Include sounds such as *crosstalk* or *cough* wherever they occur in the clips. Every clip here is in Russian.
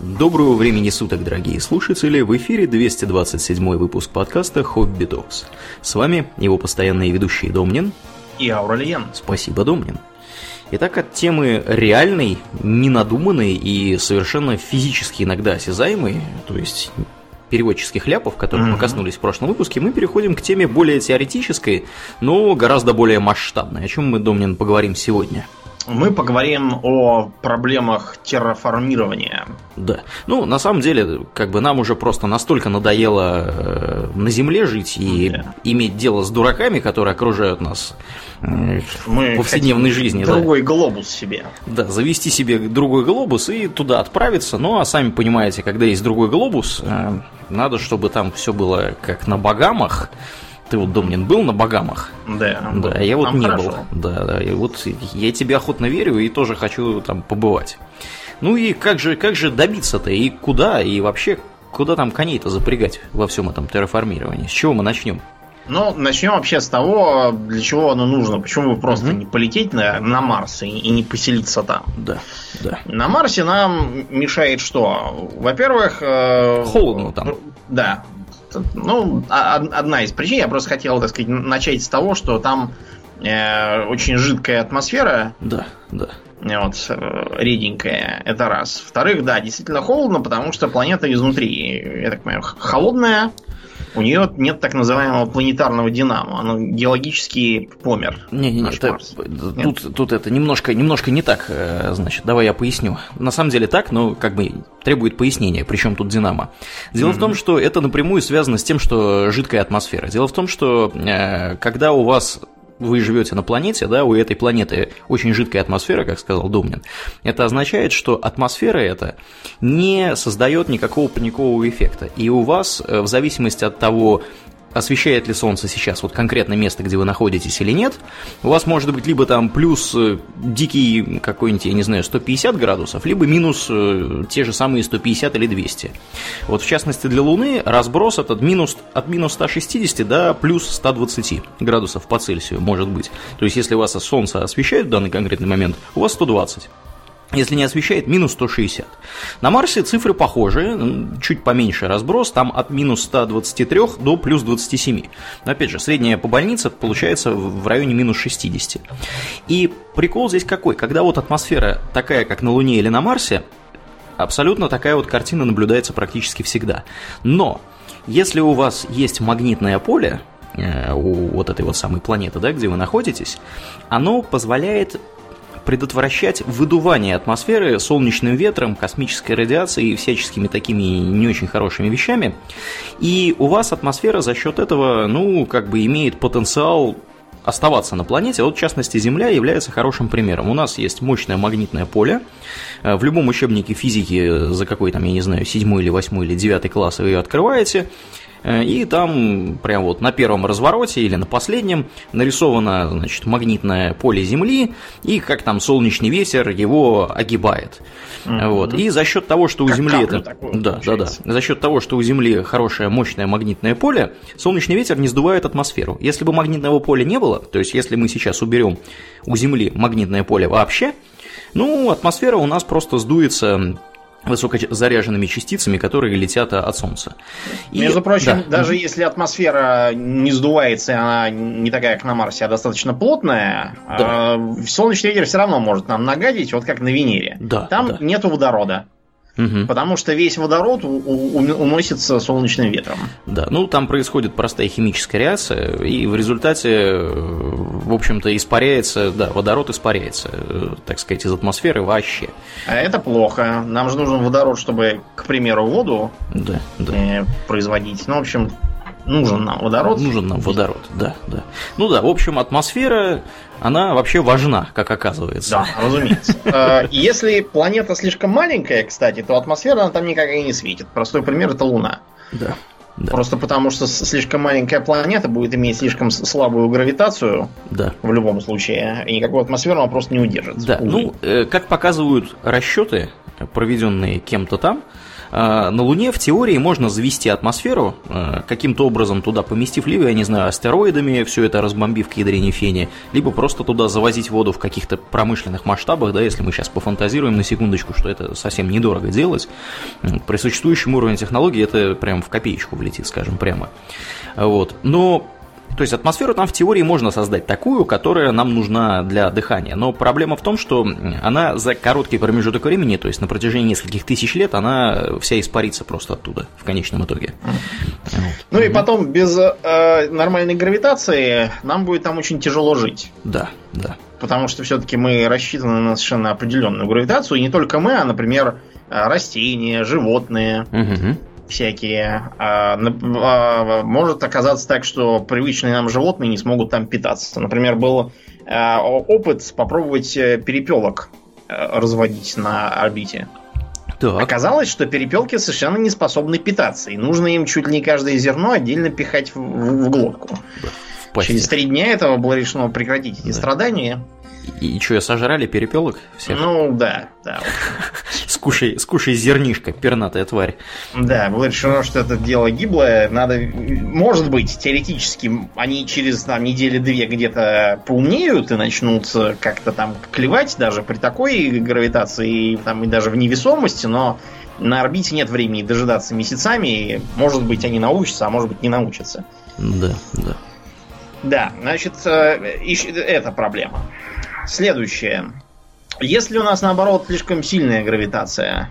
Доброго времени суток, дорогие слушатели! В эфире 227 выпуск подкаста «Хобби Докс». С вами его постоянные ведущие Домнин и Ауралиен. Спасибо, Домнин. Итак, от темы реальной, ненадуманной и совершенно физически иногда осязаемой, то есть переводческих ляпов, которые mm-hmm. мы коснулись в прошлом выпуске, мы переходим к теме более теоретической, но гораздо более масштабной. О чем мы, Домнин, поговорим сегодня? Мы поговорим о проблемах терраформирования. Да. Ну, на самом деле, как бы нам уже просто настолько надоело э, на Земле жить и да. иметь дело с дураками, которые окружают нас э, мы в повседневной жизни. Другой да. глобус себе. Да, завести себе другой глобус и туда отправиться. Ну, а сами понимаете, когда есть другой глобус, э, надо, чтобы там все было как на Багамах. Ты вот, Домнин, был на Багамах? Да. Да, я вот не хорошо. был. Да, да. И вот я тебе охотно верю и тоже хочу там побывать. Ну и как же, как же добиться-то? И куда? И вообще, куда там коней-то запрягать во всем этом терраформировании? С чего мы начнем? Ну, начнем вообще с того, для чего оно нужно. Почему бы просто угу. не полететь на, на Марс и, и не поселиться там? Да, да. На Марсе нам мешает что? Во-первых... Э, Холодно там. Да, ну, а, одна из причин, я просто хотел, так сказать, начать с того, что там э, очень жидкая атмосфера. Да, да. Вот, э, реденькая, это раз. Во-вторых, да, действительно холодно, потому что планета изнутри, я так понимаю, холодная, у нее нет так называемого планетарного динамо. Оно геологически помер. Не-не-не, тут, тут это немножко, немножко не так, э, значит, давай я поясню. На самом деле так, но как бы требует пояснения, причем тут динамо. Дело mm-hmm. в том, что это напрямую связано с тем, что жидкая атмосфера. Дело в том, что э, когда у вас вы живете на планете, да, у этой планеты очень жидкая атмосфера, как сказал Думнин, это означает, что атмосфера эта не создает никакого паникового эффекта. И у вас, э, в зависимости от того, освещает ли солнце сейчас вот конкретно место, где вы находитесь или нет, у вас может быть либо там плюс э, дикий какой-нибудь, я не знаю, 150 градусов, либо минус э, те же самые 150 или 200. Вот в частности для Луны разброс этот минус, от минус 160 до плюс 120 градусов по Цельсию может быть. То есть если вас солнце освещает в данный конкретный момент, у вас 120 если не освещает, минус 160. На Марсе цифры похожи, чуть поменьше разброс, там от минус 123 до плюс 27. Но опять же, средняя по больнице получается в районе минус 60. И прикол здесь какой? Когда вот атмосфера такая, как на Луне или на Марсе, абсолютно такая вот картина наблюдается практически всегда. Но если у вас есть магнитное поле, э, у вот этой вот самой планеты, да, где вы находитесь, оно позволяет предотвращать выдувание атмосферы солнечным ветром, космической радиацией и всяческими такими не очень хорошими вещами. И у вас атмосфера за счет этого, ну, как бы имеет потенциал оставаться на планете. Вот, в частности, Земля является хорошим примером. У нас есть мощное магнитное поле. Э, в любом учебнике физики за какой там, я не знаю, седьмой или восьмой или девятый класс вы ее открываете, и там прям вот на первом развороте или на последнем нарисовано, значит, магнитное поле Земли и как там солнечный ветер его огибает. Mm-hmm. Вот. И за счет того, что у как Земли это... Да, да, да. За счет того, что у Земли хорошее мощное магнитное поле, солнечный ветер не сдувает атмосферу. Если бы магнитного поля не было, то есть если мы сейчас уберем у Земли магнитное поле вообще, ну, атмосфера у нас просто сдуется высокозаряженными частицами, которые летят от Солнца. И, Между прочим, да. даже если атмосфера не сдувается, она не такая, как на Марсе, а достаточно плотная, да. э, солнечный ветер все равно может нам нагадить, вот как на Венере. Да, Там да. нету водорода. Угу. Потому что весь водород у- у- уносится солнечным ветром. Да, ну там происходит простая химическая реакция, и в результате, э, в общем-то, испаряется, да, водород испаряется, э, так сказать, из атмосферы вообще. А это плохо. Нам же нужен водород, чтобы, к примеру, воду да, да. Э, производить. Ну, в общем, нужен нам водород. Нужен нам водород, да, да. Ну да, в общем, атмосфера, она вообще важна, как оказывается. Да, разумеется. Э, *laughs* если планета слишком маленькая, кстати, то атмосфера она там никак и не светит. Простой пример это Луна. Да. Да. Просто потому, что слишком маленькая планета будет иметь слишком слабую гравитацию. Да. В любом случае. И никакую атмосферу она просто не удержит. Да. Увы. Ну, э, как показывают расчеты, проведенные кем-то там, А, на Луне в теории можно завести атмосферу, а, каким-то образом туда поместив, либо, я не знаю, астероидами, все это разбомбив к ядрене фени, либо просто туда завозить воду в каких-то промышленных масштабах, да, если мы сейчас пофантазируем на секундочку, что это совсем недорого делать. При существующем уровне технологий это прям в копеечку влетит, скажем прямо. Вот. Но то есть атмосферу там в теории можно создать такую, которая нам нужна для дыхания. Но проблема в том, что она за короткий промежуток времени, то есть на протяжении нескольких тысяч лет, она вся испарится просто оттуда в конечном итоге. Вот. Ну и потом без э, нормальной гравитации нам будет там очень тяжело жить. Да, да. Потому что все-таки мы рассчитаны на совершенно определенную гравитацию. И не только мы, а, например, растения, животные. Угу всякие. А, а, может оказаться так, что привычные нам животные не смогут там питаться. Например, был а, опыт попробовать э, перепелок э, разводить на орбите. Так. Оказалось, что перепелки совершенно не способны питаться, и нужно им чуть ли не каждое зерно отдельно пихать в, в, в глотку. В Через три дня этого было решено прекратить эти да. страдания. И, и что, сожрали перепелок всех? Ну, да, да. *laughs* Скушай, скушай зернишко, пернатая тварь. Да, было решено, что это дело гиблое. Надо, может быть, теоретически они через там, недели-две где-то поумнеют и начнут как-то там клевать даже при такой гравитации там, и даже в невесомости, но на орбите нет времени дожидаться месяцами. И, может быть, они научатся, а может быть, не научатся. Да, да. Да, значит, э, это проблема. Следующее. Если у нас, наоборот, слишком сильная гравитация,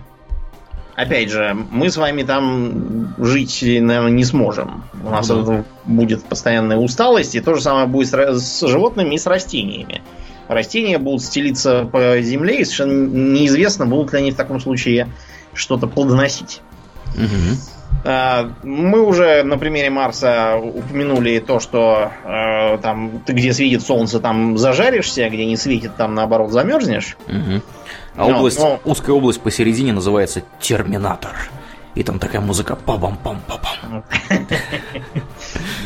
опять же, мы с вами там жить, наверное, не сможем. У нас mm будет постоянная усталость, и то же самое будет с животными и с растениями. Растения будут стелиться по земле, и совершенно неизвестно, будут ли они в таком случае что-то плодоносить. Угу. А, мы уже на примере Марса упомянули то, что э, там ты где светит солнце, там зажаришься, а где не светит, там наоборот замерзнешь. Угу. А но, область, но... узкая область посередине называется Терминатор. И там такая музыка пабам пам папам.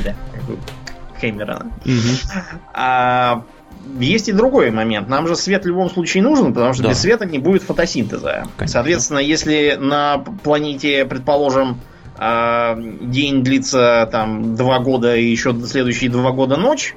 Да, Кэмерона. А есть и другой момент. Нам же свет в любом случае нужен, потому что без света не будет фотосинтеза. Соответственно, если на планете, предположим, а день длится там два года и еще следующие два года ночь,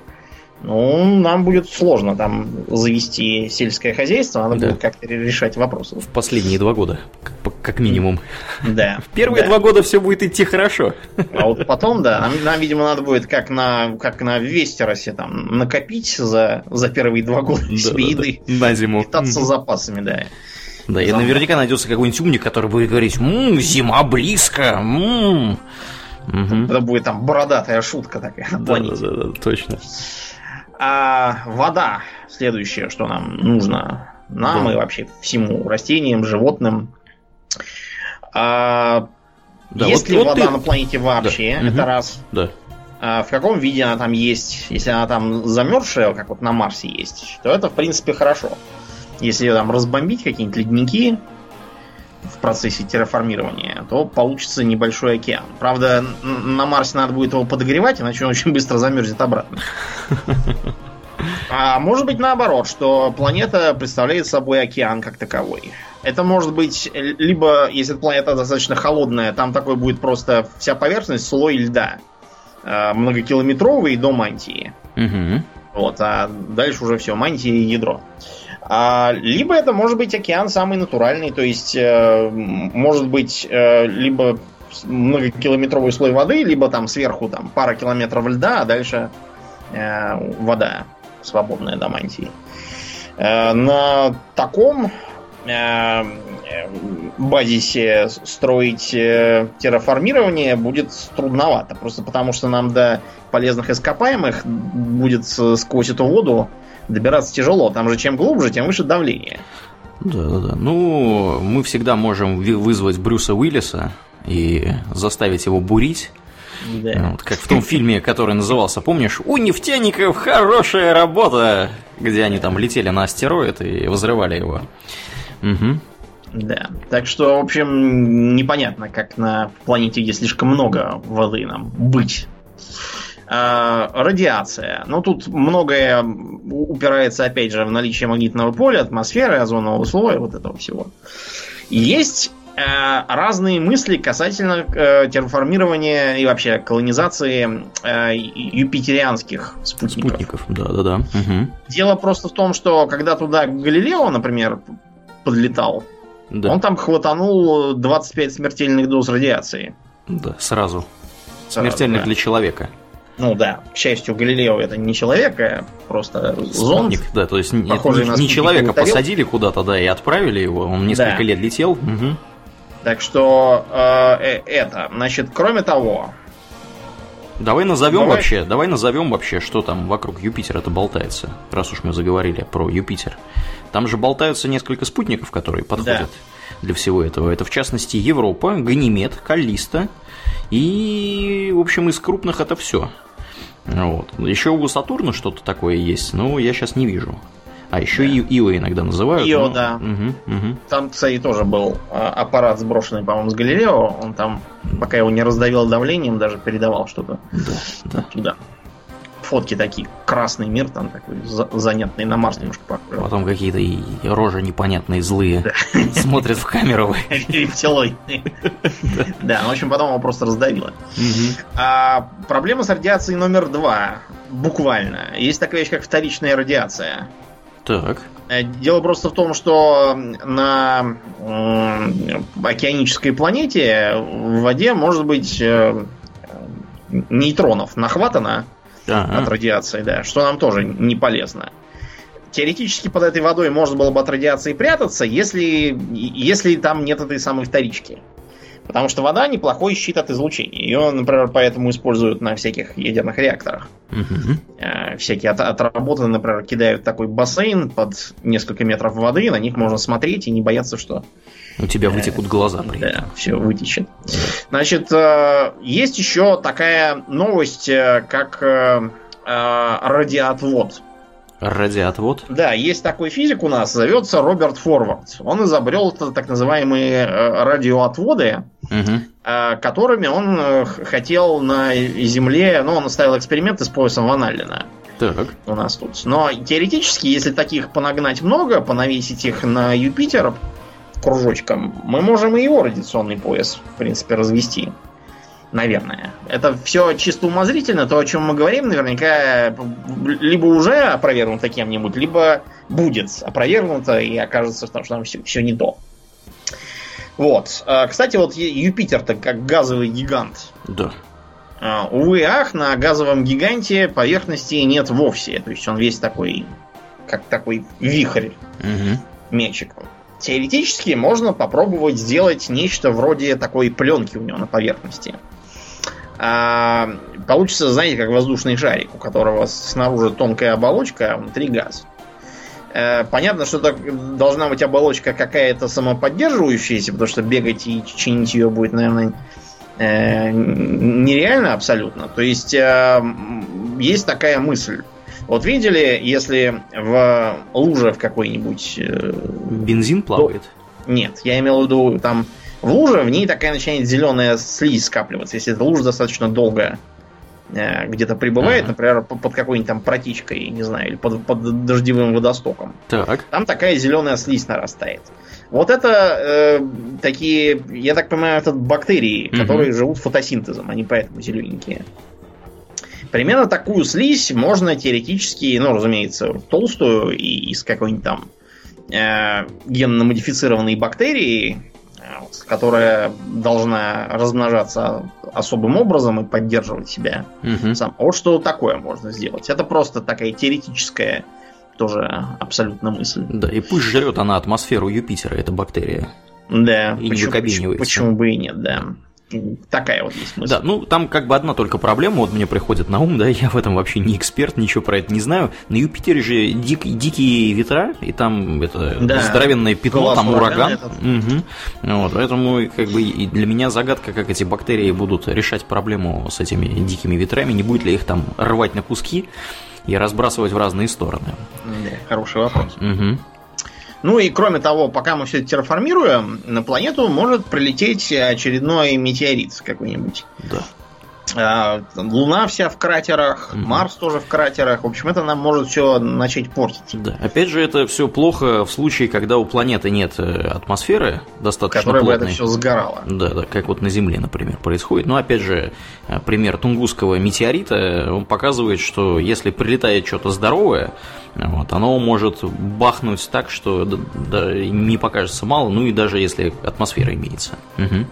ну, нам будет сложно там завести сельское хозяйство, надо да. будет как-то решать вопросы. В последние два года, как, как минимум. Да. *laughs* В первые да. два года все будет идти хорошо. А вот потом, да, нам, нам видимо, надо будет как на, как на Вестеросе там накопить за, за первые два года да, себе да, еды. Да. На зиму. Питаться запасами, да. Да, и наверняка найдется какой-нибудь умник, который будет говорить, ммм, зима близко, ммм. Угу. Это будет там бородатая шутка такая планете. Да, да, да, точно. А вода, следующее, что нам нужно. Нам да. и вообще всему, растениям, животным. А, да, есть вот, ли вот вода ты... на планете вообще? Да. Это угу. раз. Да. А в каком виде она там есть? Если она там замерзшая, как вот на Марсе есть, то это, в принципе, хорошо. Если там разбомбить какие-нибудь ледники в процессе терраформирования, то получится небольшой океан. Правда, на Марсе надо будет его подогревать, иначе он очень быстро замерзнет обратно. А может быть наоборот, что планета представляет собой океан как таковой. Это может быть либо, если планета достаточно холодная, там такой будет просто вся поверхность слой льда, э, многокилометровый до мантии. Угу. Вот, а дальше уже все, мантия и ядро. А, либо это может быть океан самый натуральный, то есть э, может быть э, либо многокилометровый слой воды, либо там сверху там пара километров льда, а дальше э, вода свободная до мантии. Э, на таком э, базисе строить э, терраформирование будет трудновато, просто потому что нам до полезных ископаемых будет сквозь эту воду добираться тяжело. Там же чем глубже, тем выше давление. Да, да, да. Ну, мы всегда можем вызвать Брюса Уиллиса и заставить его бурить. Да. Вот, как в том фильме, который назывался, помнишь, «У нефтяников хорошая работа», где они там летели на астероид и взрывали его. Угу. Да. Так что, в общем, непонятно, как на планете, где слишком много воды нам быть. Э, радиация. Ну, тут многое упирается, опять же, в наличие магнитного поля, атмосферы, озонового слоя, вот этого всего. Есть э, разные мысли касательно э, терраформирования и вообще колонизации э, юпитерианских спутников. Спутников, да-да-да. Угу. Дело просто в том, что когда туда Галилео, например, подлетал, да. он там хватанул 25 смертельных доз радиации. Да, сразу. Смертельных да. для человека. Ну да, к счастью, Галилео это не человек, а просто зонд. Спутник, да, то есть не, не человека посадили куда-то, да, и отправили его, он несколько да. лет летел. Угу. Так что э, э, это, значит, кроме того. Давай назовем давай... вообще, давай назовем вообще, что там вокруг Юпитера-то болтается, раз уж мы заговорили про Юпитер. Там же болтаются несколько спутников, которые подходят да. для всего этого. Это в частности Европа, Ганимед, Каллиста и, в общем, из крупных это все. Вот. Еще у Сатурна что-то такое есть, но я сейчас не вижу. А еще да. Ио иногда называют. Ио, но... да. Угу, угу. Там, кстати, тоже был а, аппарат сброшенный, по-моему, с Галилео. Он там, пока его не раздавил давлением, даже передавал что-то да, да. туда. Фотки такие. Красный мир там такой занятный, на Марс немножко похож. Потом какие-то и рожи непонятные, злые. Смотрят в камеру. *laughs* Рептилоидные. Да, в общем, потом его просто раздавило. А проблема с радиацией номер два. Буквально. Есть такая вещь, как вторичная радиация. Так. Э, дело просто в том, что на океанической планете в воде может быть э, нейтронов нахватано ага. от радиации, да, что нам тоже не полезно. Теоретически под этой водой можно было бы от радиации прятаться, если, если там нет этой самой вторички. Потому что вода неплохой щит от излучения. Ее, например, поэтому используют на всяких ядерных реакторах. Угу. Всякие от, отработанные, например, кидают такой бассейн под несколько метров воды, на них можно смотреть и не бояться, что... У тебя вытекут глаза при этом. Да, все вытечет. Значит, э, есть еще такая новость, э, как радиоотвод. Радиоотвод? Да, есть такой физик у нас, зовется Роберт Форвард. Он изобрел так называемые э, радиоотводы, угу. которыми он э, хотел на Земле, ну, он ставил эксперименты с поясом Ван Аллена. Так. У нас тут. Но теоретически, если таких понагнать много, понавесить их на Юпитер кружочком, мы можем и его радиационный пояс, в принципе, развести наверное. Это все чисто умозрительно, то, о чем мы говорим, наверняка либо уже опровергнуто кем-нибудь, либо будет опровергнуто и окажется, что там все, все не то. Вот. А, кстати, вот Юпитер-то как газовый гигант. Да. А, увы, ах, на газовом гиганте поверхности нет вовсе. То есть он весь такой, как такой вихрь угу. мячиком. Теоретически можно попробовать сделать нечто вроде такой пленки у него на поверхности а, получится, знаете, как воздушный шарик, у которого снаружи тонкая оболочка, а внутри газ. А, понятно, что так должна быть оболочка какая-то самоподдерживающаяся, потому что бегать и чинить ее будет, наверное, э, нереально абсолютно. То есть э, есть такая мысль. Вот видели, если в луже в какой-нибудь... Э, Бензин плавает? Нет, я имел в виду там в луже в ней такая начинает зеленая слизь скапливаться, если эта лужа достаточно долго э, где-то прибывает, ага. например, под какой-нибудь там протичкой, не знаю, или под, под дождевым водостоком. Так. Там такая зеленая слизь нарастает. Вот это э, такие, я так понимаю, это бактерии, угу. которые живут фотосинтезом, они поэтому зелененькие. Примерно такую слизь можно теоретически, ну, разумеется, толстую и из какой-нибудь там э, генно-модифицированной бактерии которая должна размножаться особым образом и поддерживать себя угу. сам. Вот что такое можно сделать. Это просто такая теоретическая тоже абсолютно мысль. Да, и пусть жрет она атмосферу Юпитера, эта бактерия. Да, и почему, не почему, почему бы и нет, да такая вот есть мысль. Да, ну там как бы одна только проблема, вот мне приходит на ум, да, я в этом вообще не эксперт, ничего про это не знаю. На Юпитере же дик, дикие ветра, и там это да, здоровенное пятно, Голос там ураган. Угу. Вот, поэтому как бы и для меня загадка, как эти бактерии будут решать проблему с этими дикими ветрами, не будет ли их там рвать на куски и разбрасывать в разные стороны. Да, хороший вопрос. Угу. Ну и кроме того, пока мы все это терраформируем, на планету может прилететь очередной метеорит какой-нибудь. Да. А, Луна вся в кратерах, угу. Марс тоже в кратерах. В общем, это нам может все начать портить. Да. Опять же, это все плохо в случае, когда у планеты нет э, атмосферы достаточно Которая плотной. бы это все сгорало. Да, да, как вот на Земле, например, происходит. Но опять же, э, пример тунгусского метеорита, он показывает, что если прилетает что-то здоровое, вот, оно может бахнуть так, что да, да, не покажется мало, ну и даже если атмосфера имеется. Угу.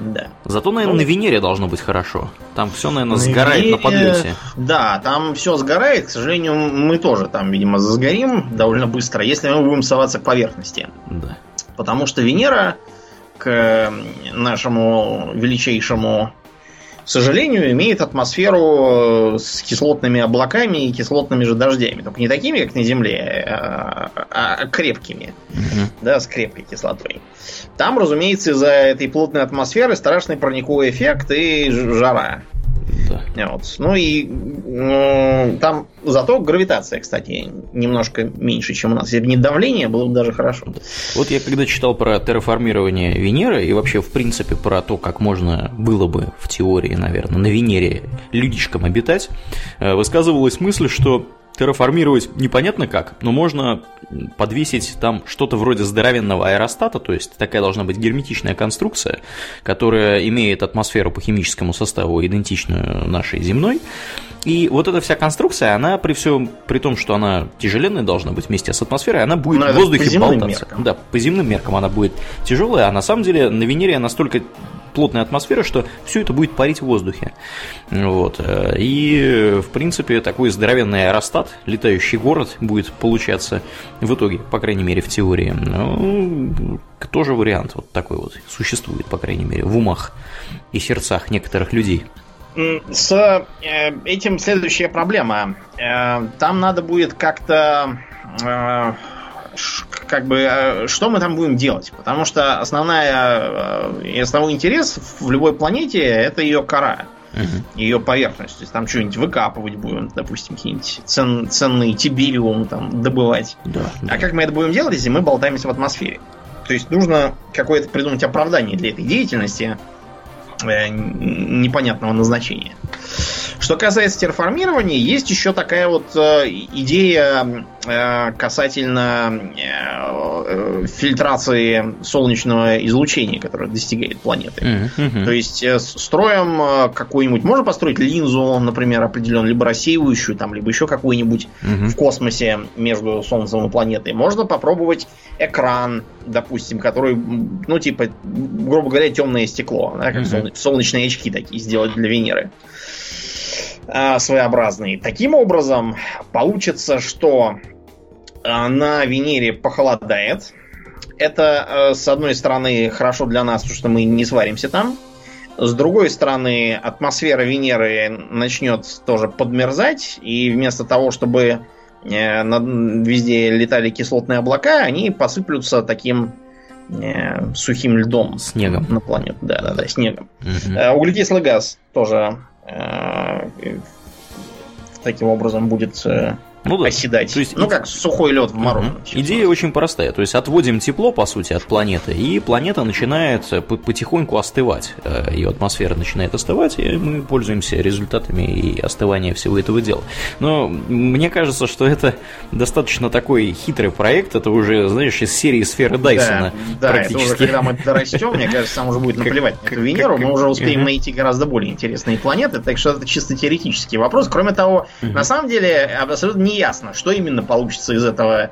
Да. Зато, наверное, ну, на Венере должно быть хорошо. Там все, наверное, на сгорает Венере, на подлете. Да, там все сгорает. К сожалению, мы тоже там, видимо, сгорим довольно быстро, если мы будем соваться к поверхности. Да. Потому что Венера, к нашему величайшему сожалению, имеет атмосферу э, с кислотными облаками и кислотными же дождями. Только не такими, как на Земле, а, а крепкими. Угу. Да, с крепкой кислотой. Там, разумеется, из-за этой плотной атмосферы страшный парниковый эффект и жара. Да. Вот. Ну и э, там зато гравитация, кстати, немножко меньше, чем у нас. Если бы не давление, было бы даже хорошо. Вот я когда читал про терраформирование Венеры и вообще, в принципе, про то, как можно было бы в теории, наверное, на Венере людишкам обитать, э, высказывалась мысль, что терраформировать непонятно как, но можно подвесить там что-то вроде здоровенного аэростата, то есть такая должна быть герметичная конструкция, которая имеет атмосферу по химическому составу идентичную нашей земной. И вот эта вся конструкция, она при всем, при том, что она тяжеленная должна быть вместе с атмосферой, она будет но в воздухе болтаться. Меркам. Да, по земным меркам она будет тяжелая, а на самом деле на Венере настолько плотная атмосфера, что все это будет парить в воздухе. Вот. И, в принципе, такой здоровенный аэростат, летающий город будет получаться в итоге, по крайней мере, в теории. Ну, тоже вариант вот такой вот существует, по крайней мере, в умах и сердцах некоторых людей. С э, этим следующая проблема. Э, там надо будет как-то э, как бы, э, что мы там будем делать? Потому что основная, э, основной интерес в любой планете это ее кора, угу. ее поверхность. То есть там что-нибудь выкапывать будем, допустим, какие-нибудь цен, ценные тибириум там добывать. Да, да. А как мы это будем делать, если мы болтаемся в атмосфере? То есть нужно какое-то придумать оправдание для этой деятельности непонятного назначения. Что касается терраформирования, есть еще такая вот э, идея э, касательно э, фильтрации солнечного излучения, которое достигает планеты. Mm-hmm. То есть э, строим э, какую-нибудь, можно построить линзу, например, определенную, либо рассеивающую, там, либо еще какую-нибудь mm-hmm. в космосе между Солнцем и планетой. Можно попробовать экран, допустим, который, ну, типа, грубо говоря, темное стекло, да, как mm-hmm. солнечные очки такие сделать для Венеры. А, своеобразный. Таким образом, получится, что а, на Венере похолодает. Это, а, с одной стороны, хорошо для нас, потому что мы не сваримся там. С другой стороны, атмосфера Венеры начнет тоже подмерзать, и вместо того, чтобы везде летали кислотные облака, они посыплются таким э, сухим льдом. Снегом. На планету, да, да, да, снегом. Угу. Углекислый газ тоже Э, таким образом будет э, ну, да. оседать. То есть, ну, как сухой лед в мороз. Угу. Идея очень простая. То есть отводим тепло, по сути, от планеты, и планета начинает потихоньку остывать. Э, Ее атмосфера начинает остывать, и мы пользуемся результатами и остывания всего этого дела. Но мне кажется, что это достаточно такой хитрый проект. Это уже, знаешь, из серии сферы Дайсона. Да, да это уже когда мы дорастем, мне кажется, там уже будет наплевать на эту Венеру. Мы уже успеем найти гораздо более интересные планеты, так что это чисто теоретический вопрос. Кроме того, на самом деле, абсолютно не ясно, что именно получится из этого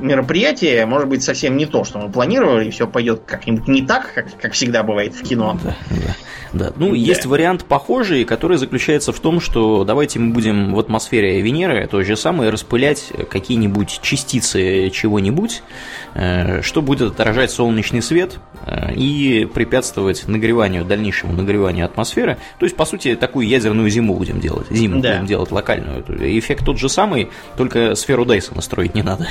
мероприятия. Может быть, совсем не то, что мы планировали, и все пойдет как-нибудь не так, как, как всегда бывает в кино. Да, да. Да. Ну, да. есть вариант похожий, который заключается в том, что давайте мы будем в атмосфере Венеры то же самое распылять какие-нибудь частицы чего-нибудь, э, что будет отражать солнечный свет э, и препятствовать нагреванию, дальнейшему нагреванию атмосферы. То есть, по сути, такую ядерную зиму будем делать. Зиму да. будем делать локальную. Эффект тот же самый, только сферу Дайсона строить не надо.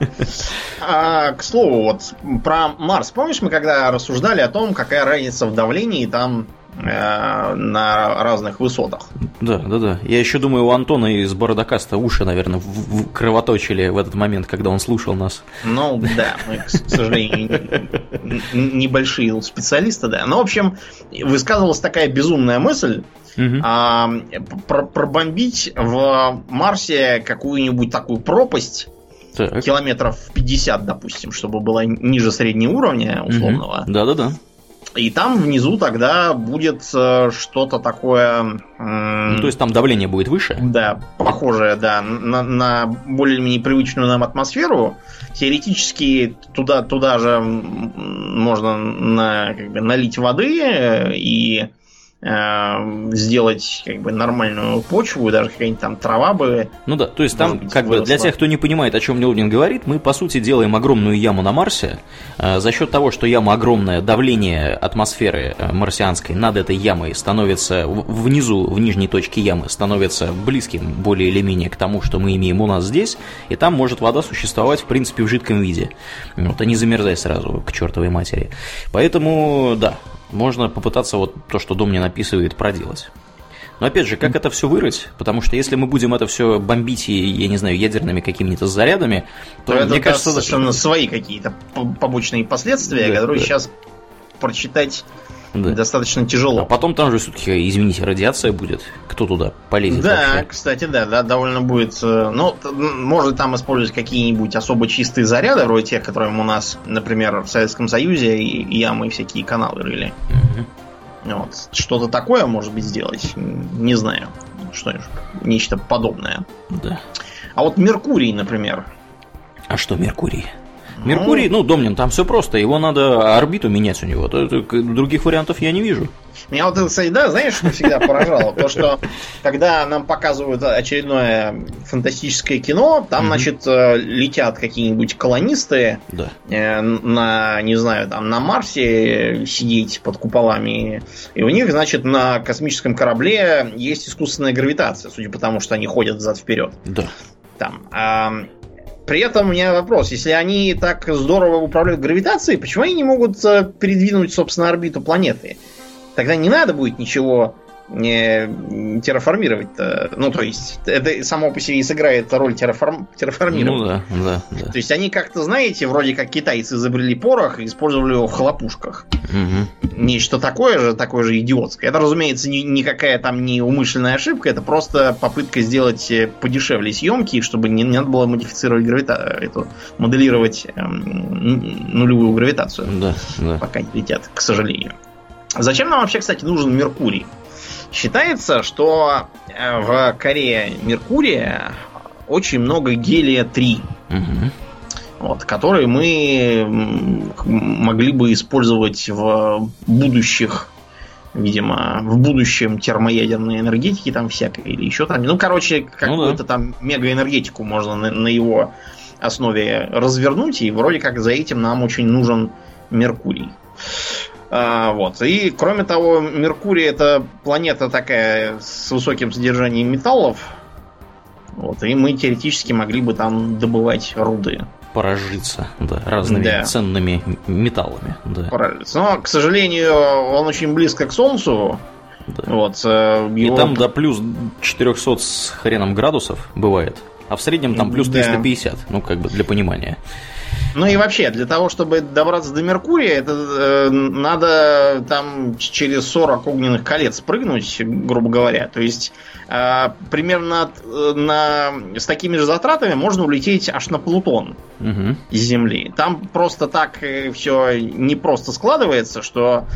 *laughs* А, к слову, вот про Марс. Помнишь, мы когда рассуждали о том, какая разница в давлении там э, на разных высотах. Да, да, да. Я еще думаю, у Антона из Бородокаста уши, наверное, в, в кровоточили в этот момент, когда он слушал нас. Ну, да, мы, к сожалению, небольшие специалисты, да. Ну, в общем, высказывалась такая безумная мысль, угу. а, про пробомбить в Марсе какую-нибудь такую пропасть, так. километров 50, допустим, чтобы было ниже среднего уровня условного. Да-да-да. И там внизу тогда будет э, что-то такое... Ну, то есть там давление будет выше? Да, похожее, да, на, на более-менее привычную нам атмосферу. Теоретически туда, туда же можно на, как бы, налить воды э, и сделать как бы нормальную почву, даже какая-нибудь там трава бы. Ну да, то есть там быть, как бы для тех, кто не понимает, о чем Леонин говорит, мы по сути делаем огромную яму на Марсе. Э, за счет того, что яма огромная, давление атмосферы э, марсианской над этой ямой становится внизу, в нижней точке ямы, становится близким более или менее к тому, что мы имеем у нас здесь, и там может вода существовать в принципе в жидком виде. Вот, а не замерзай сразу к чертовой матери. Поэтому, да, можно попытаться вот то, что дом не написывает, проделать. Но опять же, как это все вырыть? Потому что если мы будем это все бомбить, и, я не знаю, ядерными какими-то зарядами, то, то мне это кажется... совершенно свои какие-то побочные последствия, да, которые да. сейчас прочитать да. достаточно тяжело. А потом там же все-таки, извините, радиация будет. Кто туда полезет? Да, вообще? кстати, да, да, довольно будет. Э, ну, может там использовать какие-нибудь особо чистые заряды, вроде тех, которые у нас, например, в Советском Союзе и ямы всякие каналы рыли. Угу. Вот. Что-то такое, может быть, сделать. Не знаю. Что нечто подобное. Да. А вот Меркурий, например. А что Меркурий? Меркурий, ну, Домнин, там все просто, его надо орбиту менять у него. Других вариантов я не вижу. Меня вот, кстати, да, знаешь, что всегда поражало? То, что когда нам показывают очередное фантастическое кино, там, значит, э, летят какие-нибудь колонисты. Э, на, не знаю, там, на Марсе сидеть под куполами. И у них, значит, на космическом корабле есть искусственная гравитация, судя по тому, что они ходят взад-вперед. Да. Там. При этом у меня вопрос. Если они так здорово управляют гравитацией, почему они не могут э, передвинуть, собственно, орбиту планеты? Тогда не надо будет ничего не терраформировать. -то. Ну, то есть, это само по себе и сыграет роль терраформ... терраформирования. Ну да, да, да. То есть они как-то, знаете, вроде как китайцы изобрели порох и использовали его в хлопушках. Угу. Нечто такое же, такое же идиотское. Это, разумеется, ни, никакая там не умышленная ошибка, это просто попытка сделать э, подешевле съемки, чтобы не, не надо было модифицировать гравитацию, эту, моделировать эм, нулевую гравитацию. Да, да. Пока не летят, к сожалению. Зачем нам вообще, кстати, нужен Меркурий? Считается, что э, в коре Меркурия очень много гелия-3. Угу. Вот, который мы могли бы использовать в будущих видимо, в будущем термоядерной энергетики там всякой или еще там. Ну, короче, какую-то ну, да. там мегаэнергетику можно на, на его основе развернуть, и вроде как за этим нам очень нужен Меркурий. А, вот. И кроме того, Меркурий это планета такая с высоким содержанием металлов. Вот, и мы теоретически могли бы там добывать руды. Порожиться, да, разными да. ценными металлами. Да. Порожиться. Но, к сожалению, он очень близко к Солнцу. Да. Вот, э, его... И там до плюс 400 с хреном градусов бывает. А в среднем там плюс 350, да. ну, как бы для понимания. Ну и вообще, для того, чтобы добраться до Меркурия, это э, надо там через 40 огненных колец прыгнуть, грубо говоря. То есть э, примерно э, на, с такими же затратами можно улететь аж на Плутон угу. с Земли. Там просто так э, все не просто складывается, что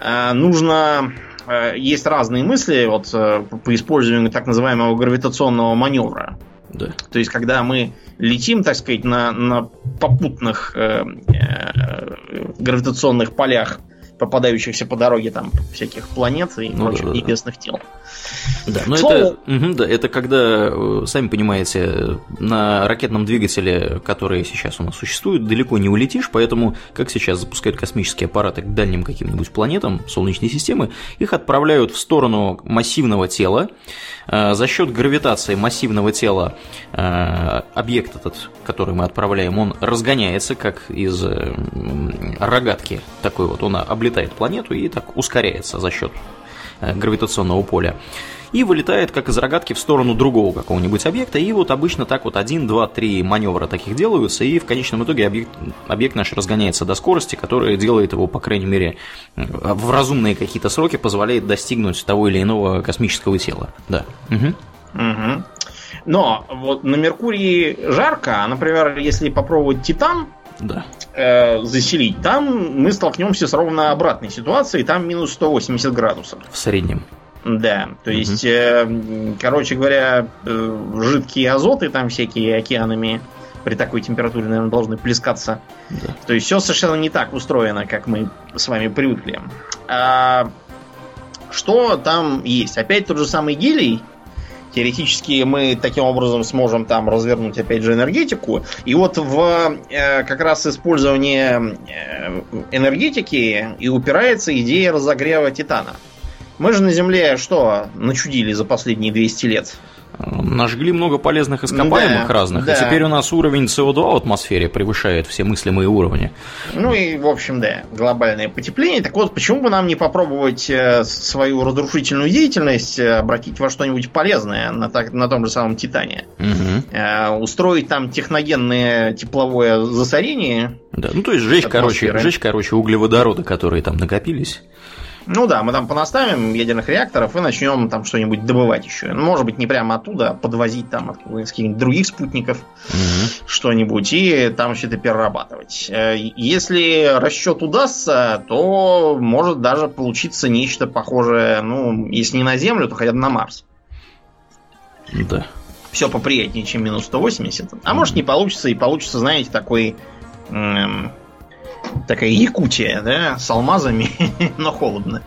э, нужно э, есть разные мысли вот, по использованию так называемого гравитационного маневра. Да. То есть, когда мы летим, так сказать, на, на попутных э, э, гравитационных полях, попадающихся по дороге там всяких планет и ну, прочих да, небесных тел. Да, но Слову... это, угу, да, это когда, э, сами понимаете, на ракетном двигателе, который сейчас у нас существует, далеко не улетишь, поэтому, как сейчас запускают космические аппараты к дальним каким-нибудь планетам Солнечной системы, их отправляют в сторону массивного тела, э, за счет гравитации массивного тела э, объект этот, который мы отправляем, он разгоняется, как из рогатки, такой вот, он облетает планету и так ускоряется за счет гравитационного поля и вылетает как из рогатки в сторону другого какого-нибудь объекта, и вот обычно так вот один, два, три маневра таких делаются, и в конечном итоге объект, объект наш разгоняется до скорости, которая делает его, по крайней мере, в разумные какие-то сроки, позволяет достигнуть того или иного космического тела. Да. Угу. Угу. Но вот на Меркурии жарко, а, например, если попробовать Титан, да. э, заселить, там мы столкнемся с ровно обратной ситуацией, там минус 180 градусов. В среднем. Да, то есть, угу. э, короче говоря, э, жидкие азоты там всякие океанами при такой температуре, наверное, должны плескаться. Да. То есть все совершенно не так устроено, как мы с вами привыкли. А, что там есть? Опять тот же самый гелий. Теоретически мы таким образом сможем там развернуть опять же энергетику. И вот в э, как раз использование э, энергетики и упирается идея разогрева титана. Мы же на Земле что начудили за последние 200 лет? Нажгли много полезных ископаемых да, разных, да. и теперь у нас уровень СО2 в атмосфере превышает все мыслимые уровни. Ну и, в общем, да, глобальное потепление. Так вот, почему бы нам не попробовать э, свою разрушительную деятельность э, обратить во что-нибудь полезное на, так, на том же самом Титане? Угу. Устроить там техногенное тепловое засорение. Да, ну то есть сжечь, короче, сжечь, короче, углеводороды, которые там накопились. Ну да, мы там понаставим ядерных реакторов и начнем там что-нибудь добывать еще. Ну, может быть, не прямо оттуда, а подвозить там от каких-нибудь других спутников угу. что-нибудь и там все это перерабатывать. Э, если расчет удастся, то может даже получиться нечто похожее, ну, если не на Землю, то хотя бы на Марс. Да. Все поприятнее, чем минус 180. А может не получится, и получится, знаете, такой эм, такая Якутия, да, с алмазами, *laughs* но холодно.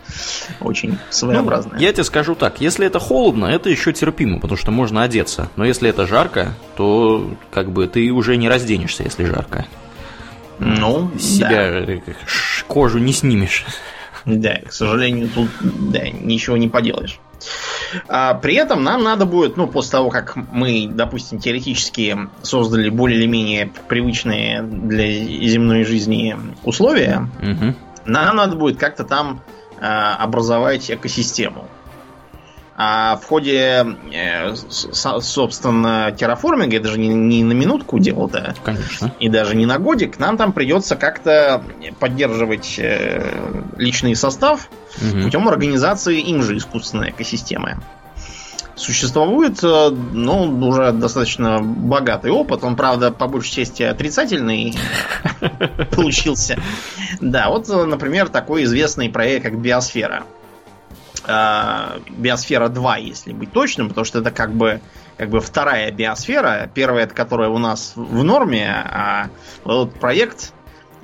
Очень своеобразная. Ну, я тебе скажу так, если это холодно, это еще терпимо, потому что можно одеться. Но если это жарко, то как бы ты уже не разденешься, если жарко. Ну, себя да. кожу не снимешь. Да, к сожалению, тут да, ничего не поделаешь. А, при этом нам надо будет, ну, после того, как мы, допустим, теоретически создали более или менее привычные для земной жизни условия, угу. нам надо будет как-то там а, образовать экосистему. А в ходе, э, собственно, терраформинга, это же не, не на минутку дело-то. Конечно. И даже не на годик, нам там придется как-то поддерживать э, личный состав угу. путем организации им же искусственной экосистемы. Существует, э, ну, уже достаточно богатый опыт. Он, правда, по большей части отрицательный *laughs* получился. Да, вот, например, такой известный проект, как Биосфера э, Биосфера 2, если быть точным, потому что это как бы, как бы вторая биосфера, первая, которая у нас в норме, а вот проект,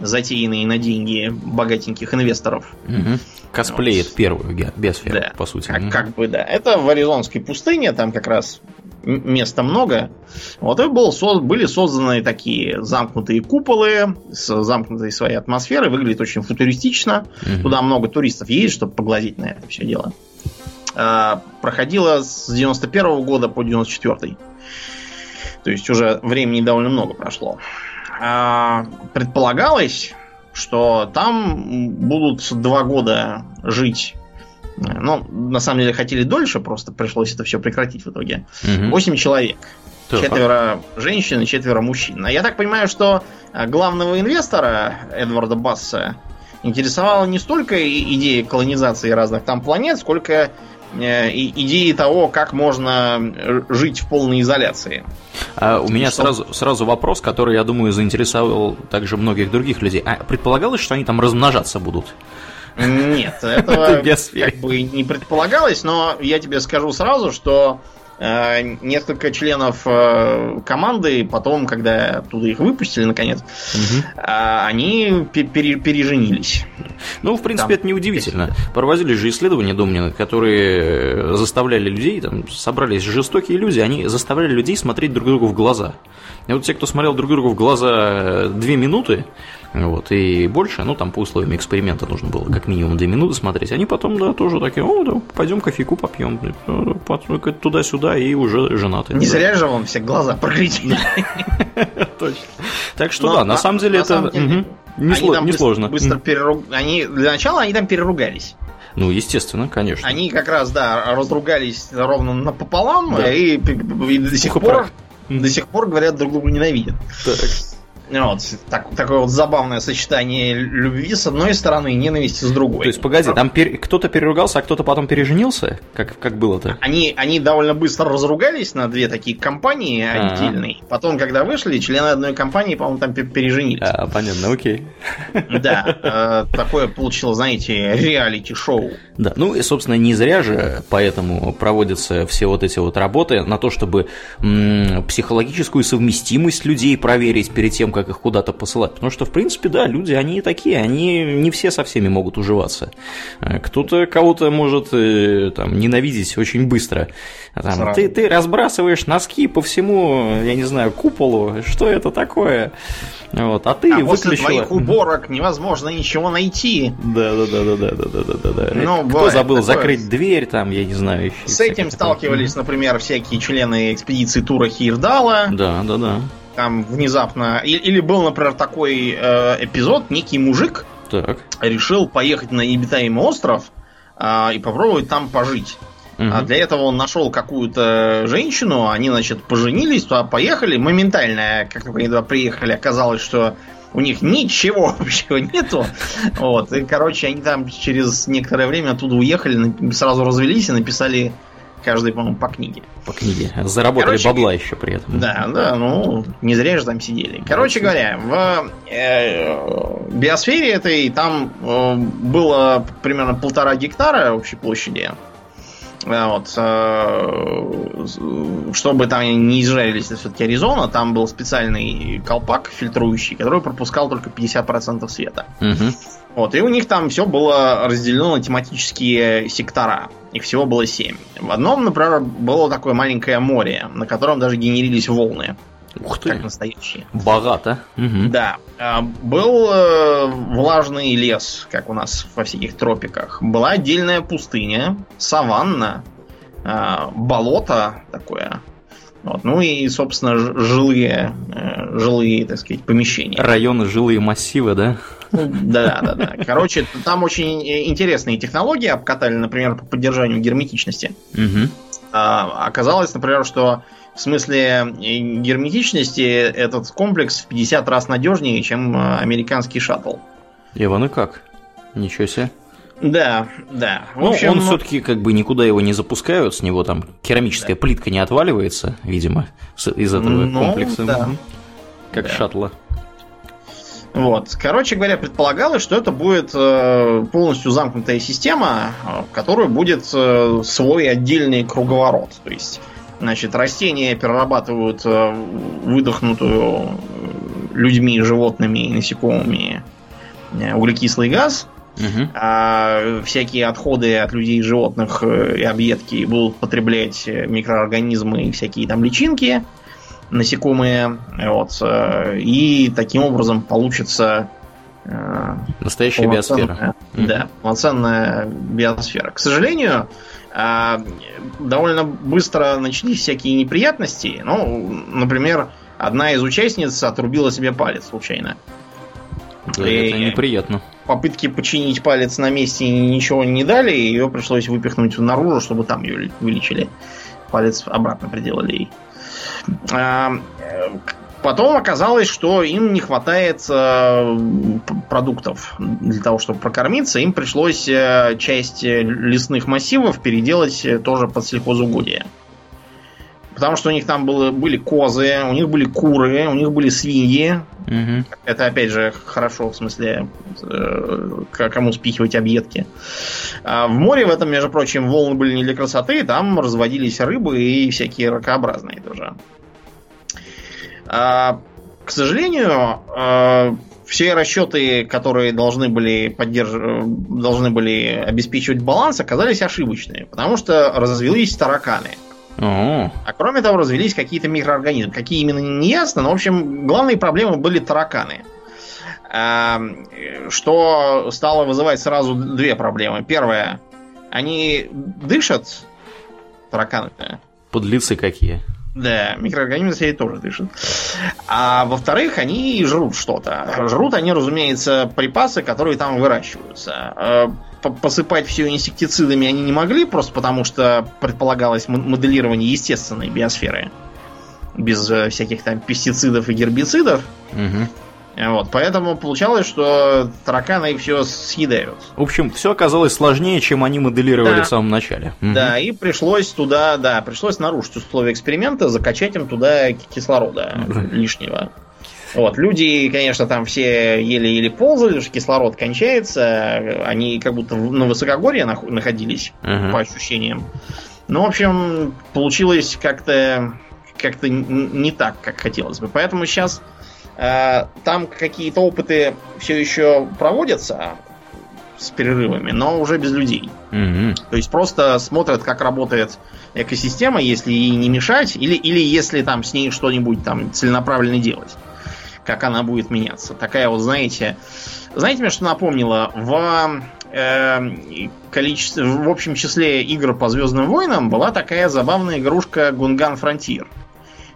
затеянный на деньги богатеньких инвесторов. Угу. Косплеит вот. первую биосферу, да. по сути. Как, угу. как бы, да. Это в Аризонской пустыне, там как раз места много. Вот и был, были созданы такие замкнутые куполы с замкнутой своей атмосферой. Выглядит очень футуристично. Угу. Туда много туристов едет, чтобы поглазеть на это все дело. А, проходило с 91 -го года по 94 То есть уже времени довольно много прошло. А, предполагалось, что там будут два года жить ну, на самом деле хотели дольше, просто пришлось это все прекратить в итоге. Восемь человек. Так. Четверо женщин и четверо мужчин. А я так понимаю, что э, главного инвестора Эдварда Басса интересовала не столько идея колонизации разных там планет, сколько идеи того, как можно жить в полной изоляции. А у меня что? сразу, сразу вопрос, который, я думаю, заинтересовал также многих других людей. А предполагалось, что они там размножаться будут? Нет, *laughs* этого как бы не предполагалось, но я тебе скажу сразу, что э, несколько членов э, команды, потом, когда оттуда их выпустили, наконец, угу. э, они пере переженились. Ну, в принципе, там. это неудивительно. Проводили же исследования Домнина, которые заставляли людей, там, собрались жестокие люди, они заставляли людей смотреть друг другу в глаза. И вот те, кто смотрел друг другу в глаза две минуты, вот, и больше, ну, там по условиям эксперимента нужно было как минимум две минуты смотреть, они потом, да, тоже такие, о, да, пойдем кофейку попьем, туда-сюда, и уже женаты. Не зря же вам все глаза прокричали. *laughs* Точно. Так что, да, на самом деле это несложно. Быстро переруг... Они, для начала они там переругались. Ну, естественно, конечно. Они как раз, да, разругались ровно напополам, да. и, и до сих пор до сих пор говорят друг друга ненавидят. Так. Вот, так, такое вот забавное сочетание любви с одной стороны и ненависти с другой. То есть, погоди, там пер... кто-то переругался, а кто-то потом переженился? Как, как было-то? Они, они довольно быстро разругались на две такие компании А-а-а. отдельные. Потом, когда вышли, члены одной компании, по-моему, там переженились. А, понятно, окей. Да, э, такое получилось, знаете, реалити-шоу. Да, ну и, собственно, не зря же поэтому проводятся все вот эти вот работы на то, чтобы психологическую совместимость людей проверить перед тем, как как их куда-то посылать. Потому что, в принципе, да, люди, они такие, они не все со всеми могут уживаться. Э, кто-то кого-то может э, там, ненавидеть очень быстро. Там, ты, ты разбрасываешь носки по всему, я не знаю, куполу. Что это такое? Вот, а ты а выключила... после твоих уборок невозможно ничего найти. Да, да, да, да, да, да, да, да, да. Ну, Кто забыл такое... закрыть дверь, там, я не знаю. Еще С этим сталкивались, например, всякие члены экспедиции тура Хирдала. Да, да, да там внезапно... Или был, например, такой э, эпизод, некий мужик так. решил поехать на необитаемый остров э, и попробовать там пожить. Угу. А для этого он нашел какую-то женщину, они, значит, поженились, туда поехали. Моментально, как только они туда приехали, оказалось, что у них ничего *laughs* общего нету. Вот. И, короче, они там через некоторое время оттуда уехали, сразу развелись и написали Каждый, по-моему, по книге. По книге. Заработали Короче, бабла еще при этом. Да, да, ну, не зря же там сидели. Короче говоря, в э, биосфере этой там э, было примерно полтора гектара общей площади. Вот, э, чтобы там не изжарились все-таки Аризона, там был специальный колпак фильтрующий, который пропускал только 50% света. Угу. Вот, и у них там все было разделено на тематические сектора. Их всего было семь. В одном, например, было такое маленькое море, на котором даже генерились волны. Ух ты! Как настоящие. Богато. Угу. Да. А, был э, влажный лес, как у нас во всяких тропиках. Была отдельная пустыня, саванна, э, болото такое. Вот. Ну и, собственно, жилые, э, жилые, так сказать, помещения. Районы, жилые массивы, да? Да, да, да. Короче, там очень интересные технологии обкатали, например, по поддержанию герметичности. Угу. А, оказалось, например, что в смысле герметичности этот комплекс в 50 раз надежнее, чем американский шаттл. Иван, и как? Ничего себе. Да, да. В ну, общем, он ну... все-таки как бы никуда его не запускают, с него там керамическая да. плитка не отваливается, видимо, из этого ну, комплекса. Да. Как да. шаттла. Вот. Короче говоря, предполагалось, что это будет э, полностью замкнутая система, э, в которой будет э, свой отдельный круговорот. То есть, значит, растения перерабатывают выдохнутую людьми, животными и насекомыми углекислый газ, угу. а всякие отходы от людей и животных и объедки будут потреблять микроорганизмы и всякие там личинки насекомые. Вот, э, и таким образом получится э, Настоящая биосфера. Да, полноценная биосфера. К сожалению, э, довольно быстро начались всякие неприятности. Ну, например, одна из участниц отрубила себе палец случайно. Да, и это неприятно. Попытки починить палец на месте ничего не дали, ее пришлось выпихнуть наружу, чтобы там ее вылечили. Палец обратно приделали ей. Потом оказалось, что им не хватает э, продуктов для того, чтобы прокормиться. Им пришлось э, часть лесных массивов переделать тоже под сельхозугодие. потому что у них там было, были козы, у них были куры, у них были свиньи. Угу. Это, опять же, хорошо, в смысле, э, кому спихивать объедки. А в море в этом, между прочим, волны были не для красоты, там разводились рыбы и всякие ракообразные тоже. А, к сожалению, э, все расчеты, которые должны были поддерж... должны были обеспечивать баланс, оказались ошибочными, потому что развелись тараканы. О. А кроме того, развелись какие-то микроорганизмы. Какие именно не ясно, но, в общем, главные проблемы были тараканы. А, что стало вызывать сразу две проблемы. Первая, они дышат, тараканы-то. Подлецы какие. Да, микроорганизмы свои тоже дышат. А во-вторых, они жрут что-то. Жрут они, разумеется, припасы, которые там выращиваются. А, посыпать все инсектицидами они не могли, просто потому что предполагалось моделирование естественной биосферы. Без э, всяких там пестицидов и гербицидов. Угу. Вот, поэтому получалось, что тараканы их все съедают. В общем, все оказалось сложнее, чем они моделировали да. в самом начале. Да, и пришлось туда, да, пришлось нарушить условия эксперимента, закачать им туда кислорода лишнего. Вот, люди, конечно, там все еле-еле ползали, потому что кислород кончается, они как будто на высокогорье находились, uh-huh. по ощущениям. Ну, в общем, получилось как-то как-то не так, как хотелось бы. Поэтому сейчас Э, там какие-то опыты все еще проводятся с перерывами, но уже без людей. Угу. То есть просто смотрят, как работает экосистема, если ей не мешать, или, или если там с ней что-нибудь там целенаправленно делать. Как она будет меняться. Такая вот, знаете... Знаете, мне что напомнило? В э, количестве, в общем числе игр по Звездным войнам была такая забавная игрушка Гунган Фронтир.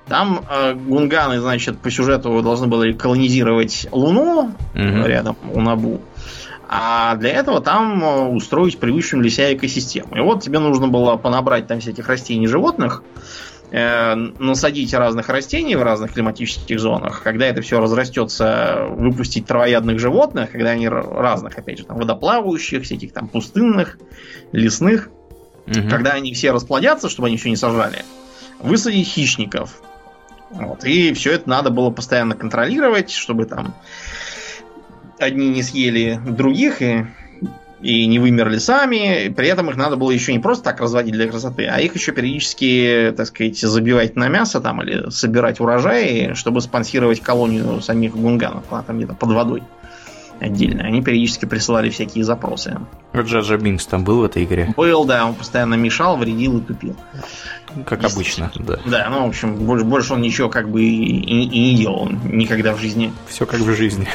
Там э, гунганы, значит, по сюжету должны были колонизировать Луну угу. рядом у Набу. А для этого там э, устроить привычную для себя экосистему. И вот тебе нужно было понабрать там всяких растений и животных, э, насадить разных растений в разных климатических зонах. Когда это все разрастется, выпустить травоядных животных, когда они разных, опять же, там, водоплавающих, всяких там пустынных, лесных. Угу. Когда они все расплодятся, чтобы они все не сожрали, высадить хищников – вот. И все это надо было постоянно контролировать, чтобы там одни не съели других и, и не вымерли сами. При этом их надо было еще не просто так разводить для красоты, а их еще периодически, так сказать, забивать на мясо там или собирать урожаи, чтобы спонсировать колонию самих гунганов. Она там где-то под водой отдельно. Они периодически присылали всякие запросы. Джаджа Бинкс там был в этой игре? Был, да, он постоянно мешал, вредил и тупил. Как обычно, да. Да, ну, в общем, больше, больше он ничего как бы и, и, не делал никогда в жизни. Все как в жизни.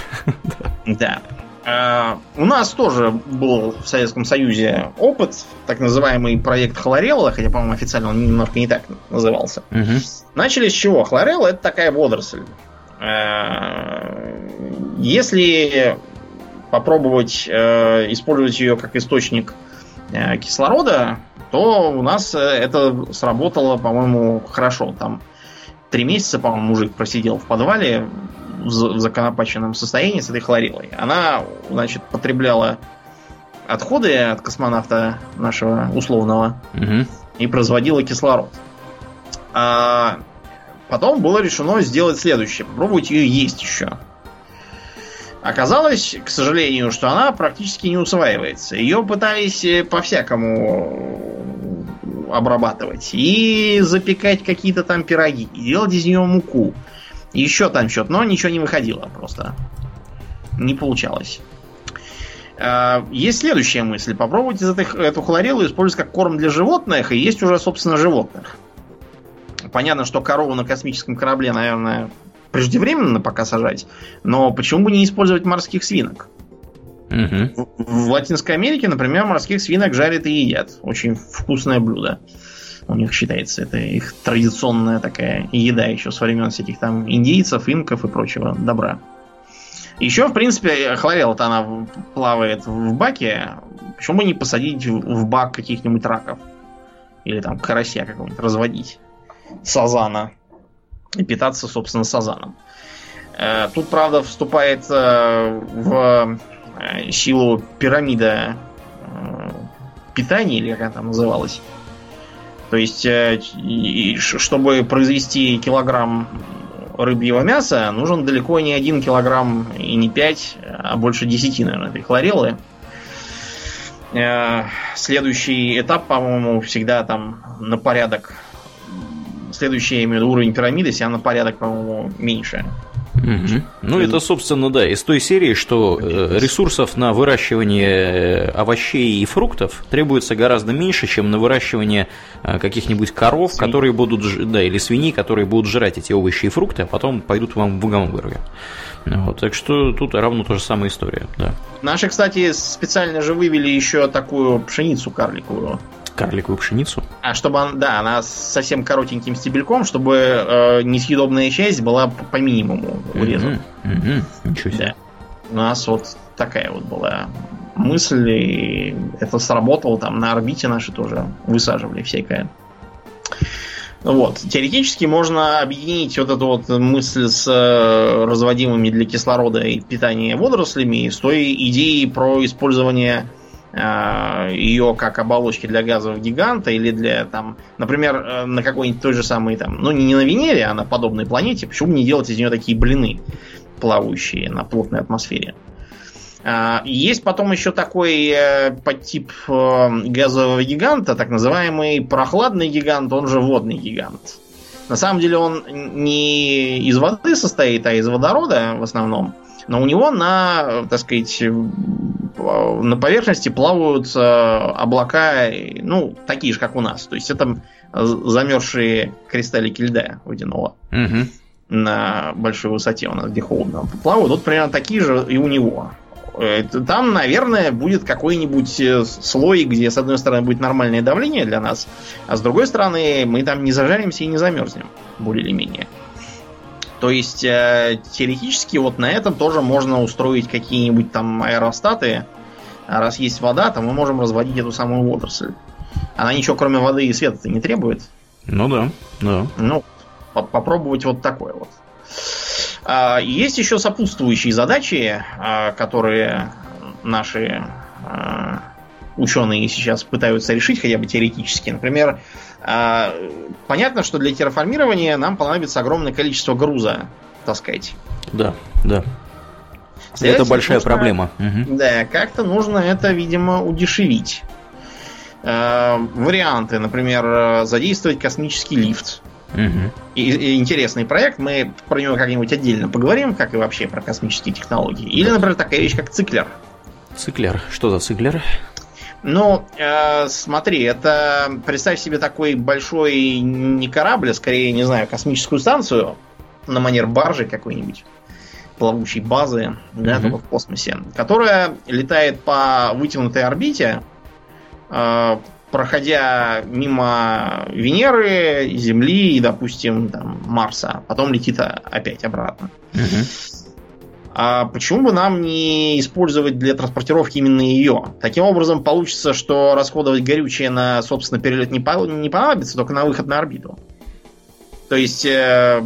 Да. Uh, у нас тоже был в Советском Союзе опыт, так называемый проект Хлорелла, хотя, по-моему, официально он немножко не так назывался. Uh-huh. Начали с чего? Хлорелла это такая водоросль. Uh, если попробовать uh, использовать ее как источник кислорода, то у нас э, это сработало, по-моему, хорошо. Там три месяца, по-моему, мужик просидел в подвале в законопаченном состоянии с этой хлорилой. Она, значит, потребляла отходы от космонавта нашего условного угу. и производила кислород. А потом было решено сделать следующее. Попробовать ее есть еще. Оказалось, к сожалению, что она практически не усваивается. Ее пытались э, по-всякому обрабатывать. И запекать какие-то там пироги. И делать из нее муку. Еще там что-то. Но ничего не выходило просто. Не получалось. А, есть следующая мысль. Этой, эту хлорелу использовать как корм для животных. И есть уже, собственно, животных. Понятно, что корову на космическом корабле, наверное, преждевременно пока сажать, но почему бы не использовать морских свинок? Угу. В, в Латинской Америке, например, морских свинок жарят и едят. Очень вкусное блюдо. У них считается, это их традиционная такая еда еще с времен всяких там индейцев, инков и прочего добра. Еще, в принципе, хлорела-то она плавает в баке. Почему бы не посадить в бак каких-нибудь раков? Или там карася какого-нибудь разводить. Сазана и питаться, собственно, сазаном. Э, тут, правда, вступает э, в э, силу пирамида питания, или как она там называлась. То есть, чтобы произвести килограмм рыбьего мяса, нужен далеко не один килограмм и не пять, а больше десяти, наверное, этой хлорелы. Следующий этап, по-моему, всегда там на порядок. Следующий, именно уровень пирамиды, себя на порядок, по-моему, меньше. Угу. Ну, это, собственно, да, из той серии, что э, ресурсов на выращивание э, овощей и фруктов требуется гораздо меньше, чем на выращивание каких-нибудь коров, Свинь. которые будут, да, или свиней, которые будут жрать эти овощи и фрукты, а потом пойдут вам в гамбургер. Вот, так что тут равно та же самая история, да. Наши, кстати, специально же вывели еще такую пшеницу карликовую. Карликовую пшеницу? А чтобы она, да, она с совсем коротеньким стебельком, чтобы э, несъедобная часть была по, по минимуму урезана. Mm-hmm. Mm-hmm. Ничего себе. Да. У нас вот такая вот была мысль, и это сработало там на орбите наши тоже высаживали всякое. Вот. Теоретически можно объединить вот эту вот мысль с э, разводимыми для кислорода и питания водорослями с той идеей про использование ее как оболочки для газового гиганта или для там, например, э, на какой-нибудь той же самой там, ну не на Венере, а на подобной планете, почему не делать из нее такие блины плавающие на плотной атмосфере? А, есть потом еще такой э, подтип э, газового гиганта, так называемый прохладный гигант, он же водный гигант. На самом деле он не из воды состоит, а из водорода в основном. Но у него на, так сказать, на поверхности плавают э, облака, ну, такие же, как у нас. То есть это замерзшие кристаллики льда водяного. Угу. На большой высоте у нас, где холодно плавают. Вот примерно такие же и у него. Э, там, наверное, будет какой-нибудь э, слой, где, с одной стороны, будет нормальное давление для нас, а с другой стороны, мы там не зажаримся и не замерзнем, более или менее. То есть, э, теоретически, вот на этом тоже можно устроить какие-нибудь там аэростаты. А раз есть вода, то мы можем разводить эту самую водоросль. Она ничего, кроме воды и света не требует. Ну да, да. Ну, по попробовать вот такое вот. А, есть еще сопутствующие задачи, а, которые наши а, ученые сейчас пытаются решить, хотя бы теоретически. Например, понятно, что для терраформирования нам понадобится огромное количество груза таскать. Да, да. Это большая нужно, проблема. Да, как-то нужно это, видимо, удешевить. Варианты, например, задействовать космический лифт. Угу. И, и интересный проект, мы про него как-нибудь отдельно поговорим, как и вообще про космические технологии. Или, например, такая вещь, как циклер. Циклер? Что за циклер? Ну, э, смотри, это представь себе такой большой не корабль, а скорее, не знаю, космическую станцию на манер баржи какой-нибудь плавучей базы, да, mm только в космосе, которая летает по вытянутой орбите, э, проходя мимо Венеры, Земли и, допустим, там, Марса, потом летит опять обратно. А почему бы нам не использовать для транспортировки именно ее? Таким образом, получится, что расходовать горючее на, собственно, перелет не, по, не понадобится, только на выход на орбиту. То есть, э,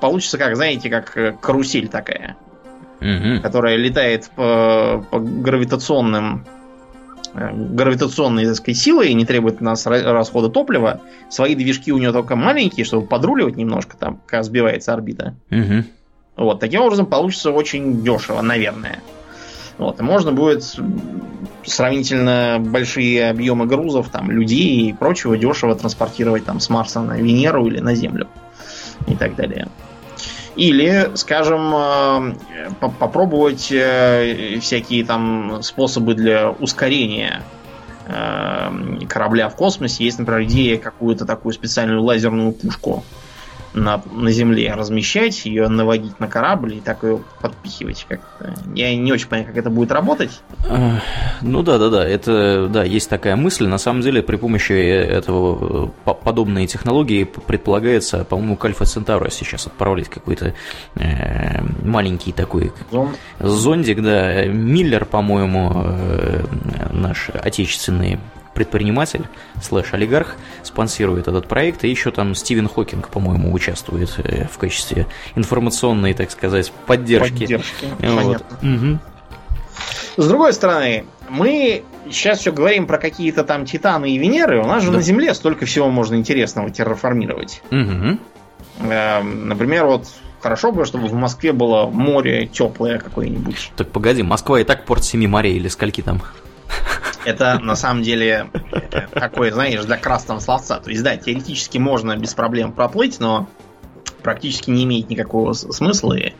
получится, как, знаете, как карусель такая, угу. которая летает по, по гравитационным Э, гравитационной, так сказать, силы и не требует у нас расхода топлива. Свои движки у него только маленькие, чтобы подруливать немножко там, как сбивается орбита. Угу. Вот, таким образом получится очень дешево, наверное. Вот, и можно будет сравнительно большие объемы грузов, там, людей и прочего дешево транспортировать там с Марса на Венеру или на Землю. И так далее. Или, скажем, э, попробовать э, всякие там способы для ускорения э, корабля в космосе. Есть, например, идея какую-то такую специальную лазерную пушку на, на земле размещать, ее наводить на корабль и так ее подпихивать как-то. Я не очень понимаю, как это будет работать. Ну да, да, да, это да, есть такая мысль. На самом деле, при помощи этого подобной технологии предполагается, по-моему, к Альфа Центавра сейчас отправлять какой-то э, маленький такой Зонд. зондик, да. Миллер, по-моему, э, наш отечественный предприниматель слэш олигарх спонсирует этот проект, и еще там Стивен Хокинг, по-моему, участвует э, в качестве информационной, так сказать, поддержки. Поддержки, вот. Угу. С другой стороны, мы сейчас все говорим про какие-то там Титаны и Венеры. У нас же да. на Земле столько всего можно интересного терраформировать. Угу. Например, вот хорошо бы, чтобы в Москве было море теплое какое-нибудь. Так погоди, Москва и так порт семи морей или скольки там? Это на самом деле такое, знаешь, для красного словца. То есть, да, теоретически можно без проблем проплыть, но практически не имеет никакого смысла. И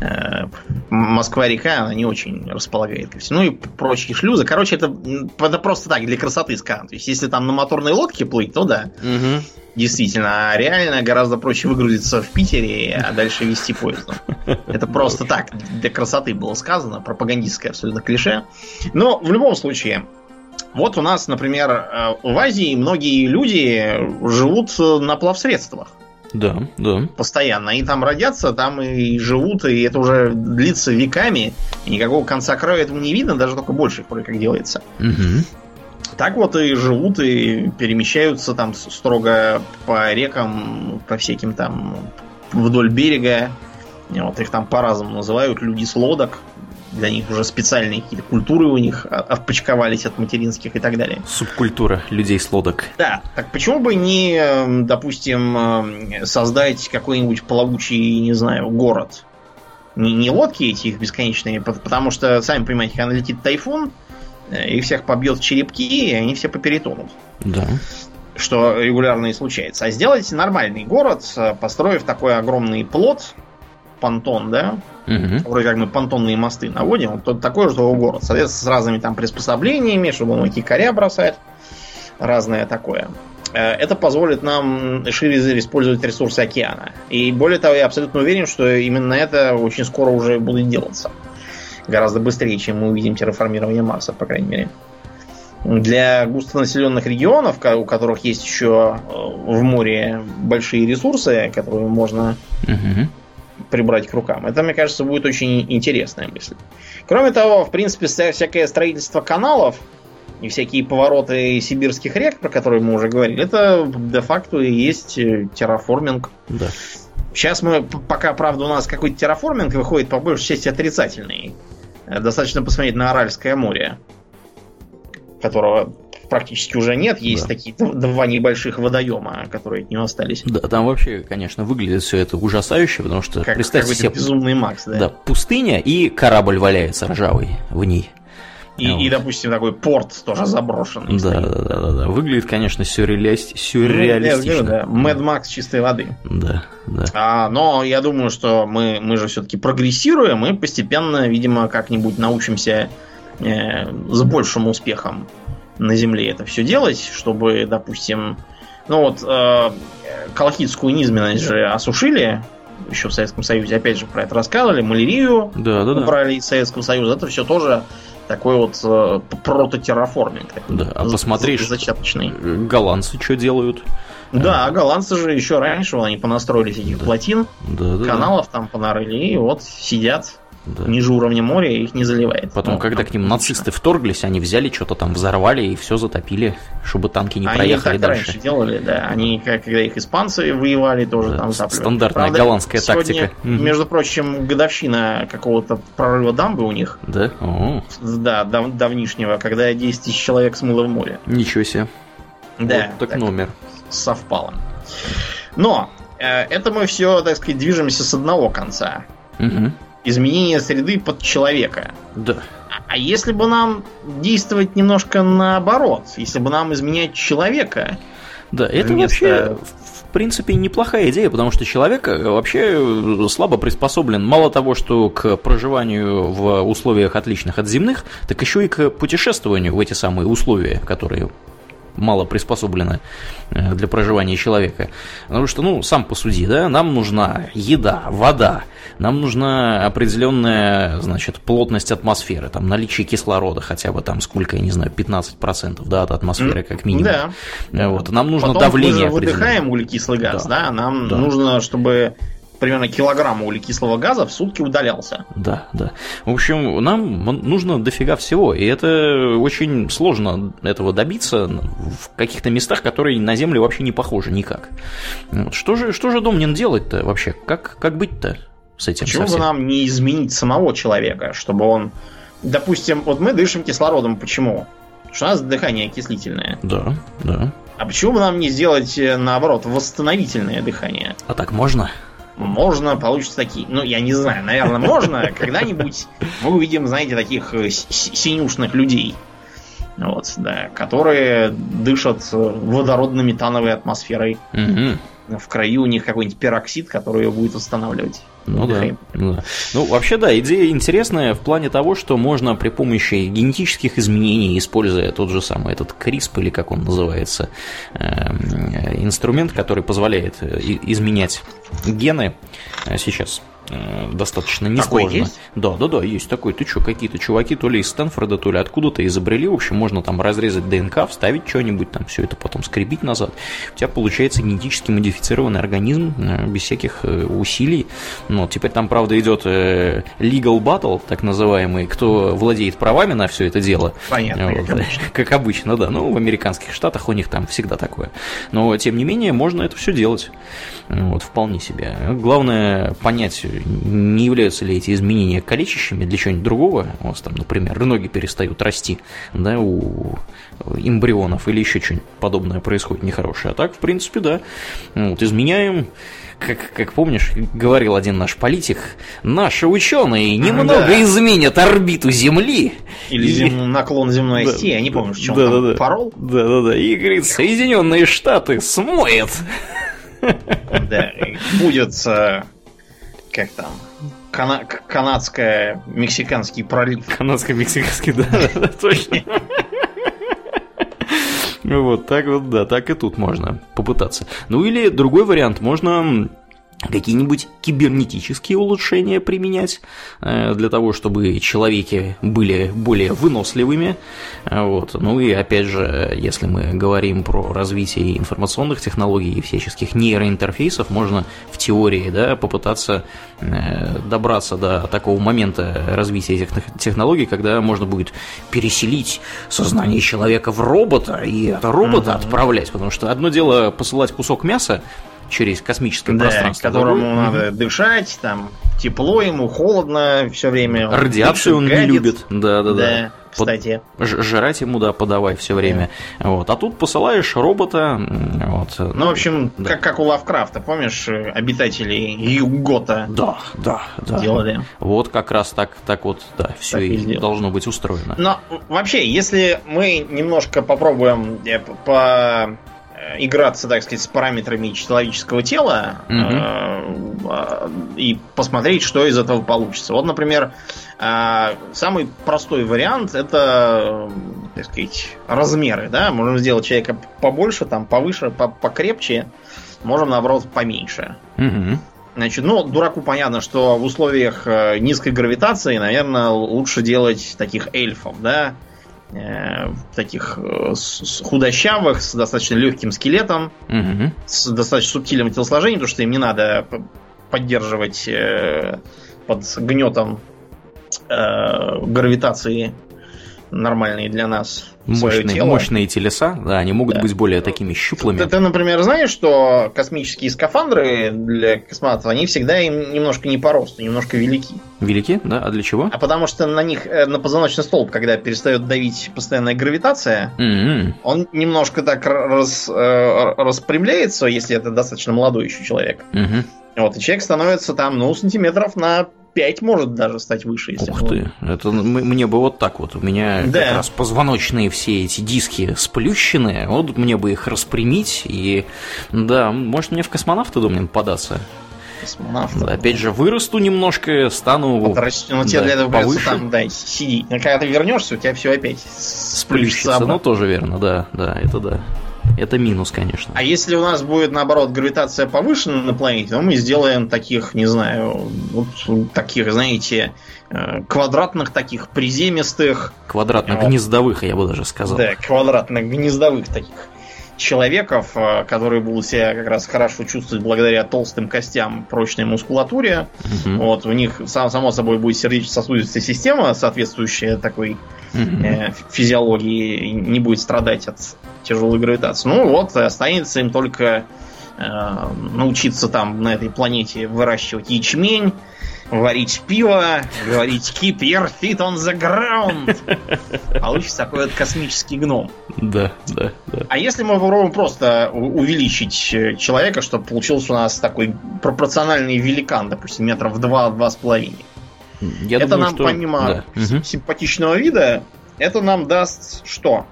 Э, Москва-река, она не очень располагает ко всему. Ну и прочие шлюзы. Короче, это, это просто так, для красоты скан. То есть, если там на моторной лодке плыть, то да. Угу. Действительно, а реально гораздо проще выгрузиться в Питере, а дальше вести поездом. Это просто так, для красоты было сказано, пропагандистское абсолютно клише. Но в любом случае, вот у нас, например, э, в Азии многие люди живут на плавсредствах. Да, да. Постоянно. Они там родятся, там и живут, и это уже длится веками. И никакого конца края этому не видно, даже только больше вроде как делается. Угу. Так вот и живут, и перемещаются там строго по рекам, по всяким там вдоль берега. Вот их там по-разному называют. Люди с лодок для них уже специальные какие-то культуры у них отпочковались от материнских и так далее. Субкультура людей с лодок. Да, так почему бы не, эм, допустим, эм, создать какой-нибудь плавучий, не знаю, город? Не, не лодки эти их бесконечные, потому что, сами понимаете, когда летит тайфун, их всех побьет в черепки, и они все поперетонут. Да. Что регулярно и случается. А сделать нормальный город, э, построив такой огромный плод, понтон, да, Угу. Вроде как мы понтонные мосты наводим. Вот такой же город. Соответственно, с разными там приспособлениями, чтобы он якоря бросать. Разное такое. Э, это позволит нам шире использовать ресурсы океана. И более того, я абсолютно уверен, что именно это очень скоро уже будет делаться. Гораздо быстрее, чем мы увидим терраформирование Марса, по крайней мере. Для густонаселенных регионов, у которых есть еще э, в море большие ресурсы, которые можно угу прибрать к рукам. Это, мне кажется, будет очень интересная мысль. Кроме того, в принципе, всякое строительство каналов и всякие повороты сибирских рек, про которые мы уже говорили, это де-факто и есть э, терраформинг. Да. Сейчас мы, пока, правда, у нас какой-то терраформинг выходит по большей части отрицательный. Э, достаточно посмотреть на Аральское море, которого практически уже нет. Есть да. такие два небольших водоема, которые от него остались. Да, там вообще, конечно, выглядит все это ужасающе, потому что как, представьте себе... безумный Макс, да? Да, пустыня и корабль валяется ржавый в ней. И, вот. и, допустим, такой порт тоже заброшенный. Да, да, да, да, да. Выглядит, конечно, сюрреалист... сюрреалистично. Да, Мэд Макс чистой воды. Да, да. А, но я думаю, что мы, мы же все-таки прогрессируем и постепенно, видимо, как-нибудь научимся э, с большим успехом на Земле это все делать, чтобы, допустим, ну вот э, колхидскую низменность же осушили еще в Советском Союзе, опять же, про это рассказывали, малярию да, да, убрали да. из Советского Союза, это все тоже такой вот э, прототерраформинг. Да, а посмотри, зачаточный. голландцы что делают? Да, а голландцы же еще раньше они понастроили этих да. плотин, да, каналов да. там понарыли, и вот сидят да. ниже уровня моря их не заливает. Потом, ну, когда к ним нацисты вторглись, они взяли что-то там, взорвали и все затопили, чтобы танки не они проехали так дальше. раньше делали, да. Они, когда их испанцы воевали, тоже да, там затапливали. Стандартная Правда, голландская сегодня, тактика. Между прочим, годовщина какого-то прорыва дамбы у них. Да? О. Да, дав давнишнего, когда 10 тысяч человек смыло в море. Ничего себе. Да. Вот так, так номер. Совпало. Но э, это мы все, так сказать, движемся с одного конца. Угу изменение среды под человека. Да. А если бы нам действовать немножко наоборот, если бы нам изменять человека? Да, это вместо... вообще в принципе неплохая идея, потому что человек э, вообще слабо приспособлен мало того, что к проживанию в условиях отличных от земных, так еще и к путешествованию в эти самые условия, которые мало приспособлены э, для проживания человека. Потому что, ну, сам посуди, да, нам нужна еда, вода, нам нужна определенная, значит, плотность атмосферы, там, наличие кислорода хотя бы там сколько, я не знаю, 15%, да, от атмосферы как минимум. Да. Э, вот, нам нужно Потом давление мы же выдыхаем углекислый газ, да, да? нам да. нужно, чтобы примерно килограмм углекислого газа в сутки удалялся. Да, да. В общем, нам нужно дофига всего, и это очень сложно этого добиться в каких-то местах, которые на Землю вообще не похожи никак. Что же, что же Домнин делать-то вообще? Как, как быть-то с этим? Почему бы нам не изменить самого человека, чтобы он допустим, вот мы дышим кислородом. Почему? Потому что у нас дыхание окислительное. Да, да. А почему бы нам не сделать, э, наоборот, восстановительное дыхание? А так можно? Можно, получится такие. Ну, я не знаю, наверное, можно. *laughs* Когда-нибудь мы увидим, знаете, таких э, синюшных людей. Вот, да, которые дышат водородно-метановой атмосферой. Угу. В краю у них какой-нибудь пероксид, который ее будет восстанавливать. Ну да, ну да. Ну, вообще, да, идея интересная в плане того, что можно при помощи генетических изменений, используя тот же самый этот CRISP, или как он называется, эм, инструмент, который позволяет э, изменять гены, э, сейчас достаточно несложно. Да, да, да, есть такой. Ты что, какие-то чуваки то ли из Стэнфорда, то ли откуда-то изобрели. В общем, можно там разрезать ДНК, вставить что-нибудь, там все это потом скребить назад. У тебя получается генетически модифицированный организм э, без всяких э, усилий. Ну, теперь там, правда, идет legal battle, так называемый, кто владеет правами на все это дело. Понятно, вот, как, обычно. *laughs* как обычно, да. Ну, в американских штатах у них там всегда такое. Но, тем не менее, можно это все делать. Вот, вполне себе. Главное понять, не являются ли эти изменения калечащими для чего-нибудь другого. У вас там, например, ноги перестают расти, да, у эмбрионов или еще что-нибудь подобное происходит нехорошее. А так, в принципе, да. Вот, изменяем как, как помнишь, говорил один наш политик, наши ученые немного да. изменят орбиту Земли. Или и... зем... наклон земной оси, да, я не помню, что да, он да, там да. порол. Да, да, да. И говорит, Соединенные Штаты смоет. Да, будет э, как там, кана- канадско-мексиканский пролив. Канадско-мексиканский, да, точно. Вот так вот, да, так и тут можно попытаться. Ну или другой вариант, можно какие-нибудь кибернетические улучшения применять э, для того, чтобы человеки были более выносливыми. Вот. Ну и опять же, если мы говорим про развитие информационных технологий и всяческих нейроинтерфейсов, можно в теории да, попытаться э, добраться до такого момента развития этих технологий, когда можно будет переселить сознание человека в робота и это робота mm-hmm. отправлять, потому что одно дело посылать кусок мяса через космическое да, пространство. которому другой. надо дышать, там тепло ему, холодно все время. Радиацию он гадит. не любит. Да, да, да. да кстати. Под, жрать ему, да, подавай все время. Да. Вот. А тут посылаешь робота. Вот. Ну, в общем, да. как, как у Лавкрафта, помнишь, обитатели Югота да, да, да. делали. Вот как раз так, так вот, да, все так и, и должно быть устроено. Но вообще, если мы немножко попробуем э, по Э, играться, так сказать, с параметрами человеческого тела угу. и посмотреть, что из этого получится. Вот, например, э, самый простой вариант это, так сказать, размеры, да, можем сделать человека побольше, там, повыше, покрепче, можем, наоборот, поменьше. Угу. Значит, ну, дураку понятно, что в условиях низкой гравитации, наверное, лучше делать таких эльфов, да, э, таких э, худощавых, с достаточно легким скелетом, угу. с достаточно субтильным телосложением, потому что им не надо поддерживать э, под гнетом э, гравитации нормальные для нас мощные, мощные телеса, да, они могут да. быть более такими щуплыми. Ты, ты, например, знаешь, что космические скафандры для космонавтов, они всегда им немножко не по росту, немножко велики. Велики, да? А для чего? А потому что на них, э, на позвоночный столб, когда перестает давить постоянная гравитация, mm-hmm. он немножко так раз, э, распрямляется, если это достаточно молодой еще человек. Mm-hmm. Вот, и человек становится там, ну, сантиметров на 5 может даже стать выше. Если Ух ты, это мне бы вот так вот. У меня да. как раз позвоночные все эти диски сплющенные, вот мне бы их распрямить, и да, может мне в космонавты, думаю, податься. Космонавт. Да, опять же, вырасту немножко, стану. Подрасту, ну, тебе да, для этого повыше. там, да, сидеть. Но когда ты вернешься, у тебя все опять сплющится. Ну, тоже верно, да, да, это да. Это минус, конечно. А если у нас будет, наоборот, гравитация повышена на планете, то мы сделаем таких, не знаю, вот таких, знаете, э, квадратных таких приземистых. Квадратных гнездовых, я бы даже сказал. Да, квадратных гнездовых таких человеков, э, которые будут себя как раз хорошо чувствовать благодаря толстым костям, прочной мускулатуре. Угу. Вот, у них, сам, само собой, будет сердечно-сосудистая система, соответствующая такой угу. э, физиологии, не будет страдать от тяжелой гравитации. Ну вот, останется им только э, научиться там на этой планете выращивать ячмень, варить пиво, говорить keep your feet on the ground. Получится такой вот космический гном. Да, да, да. А если мы попробуем просто увеличить э, человека, чтобы получился у нас такой пропорциональный великан, допустим, метров два-два с половиной. Я это думаю, нам, что... помимо да. симпатичного вида, это нам даст что?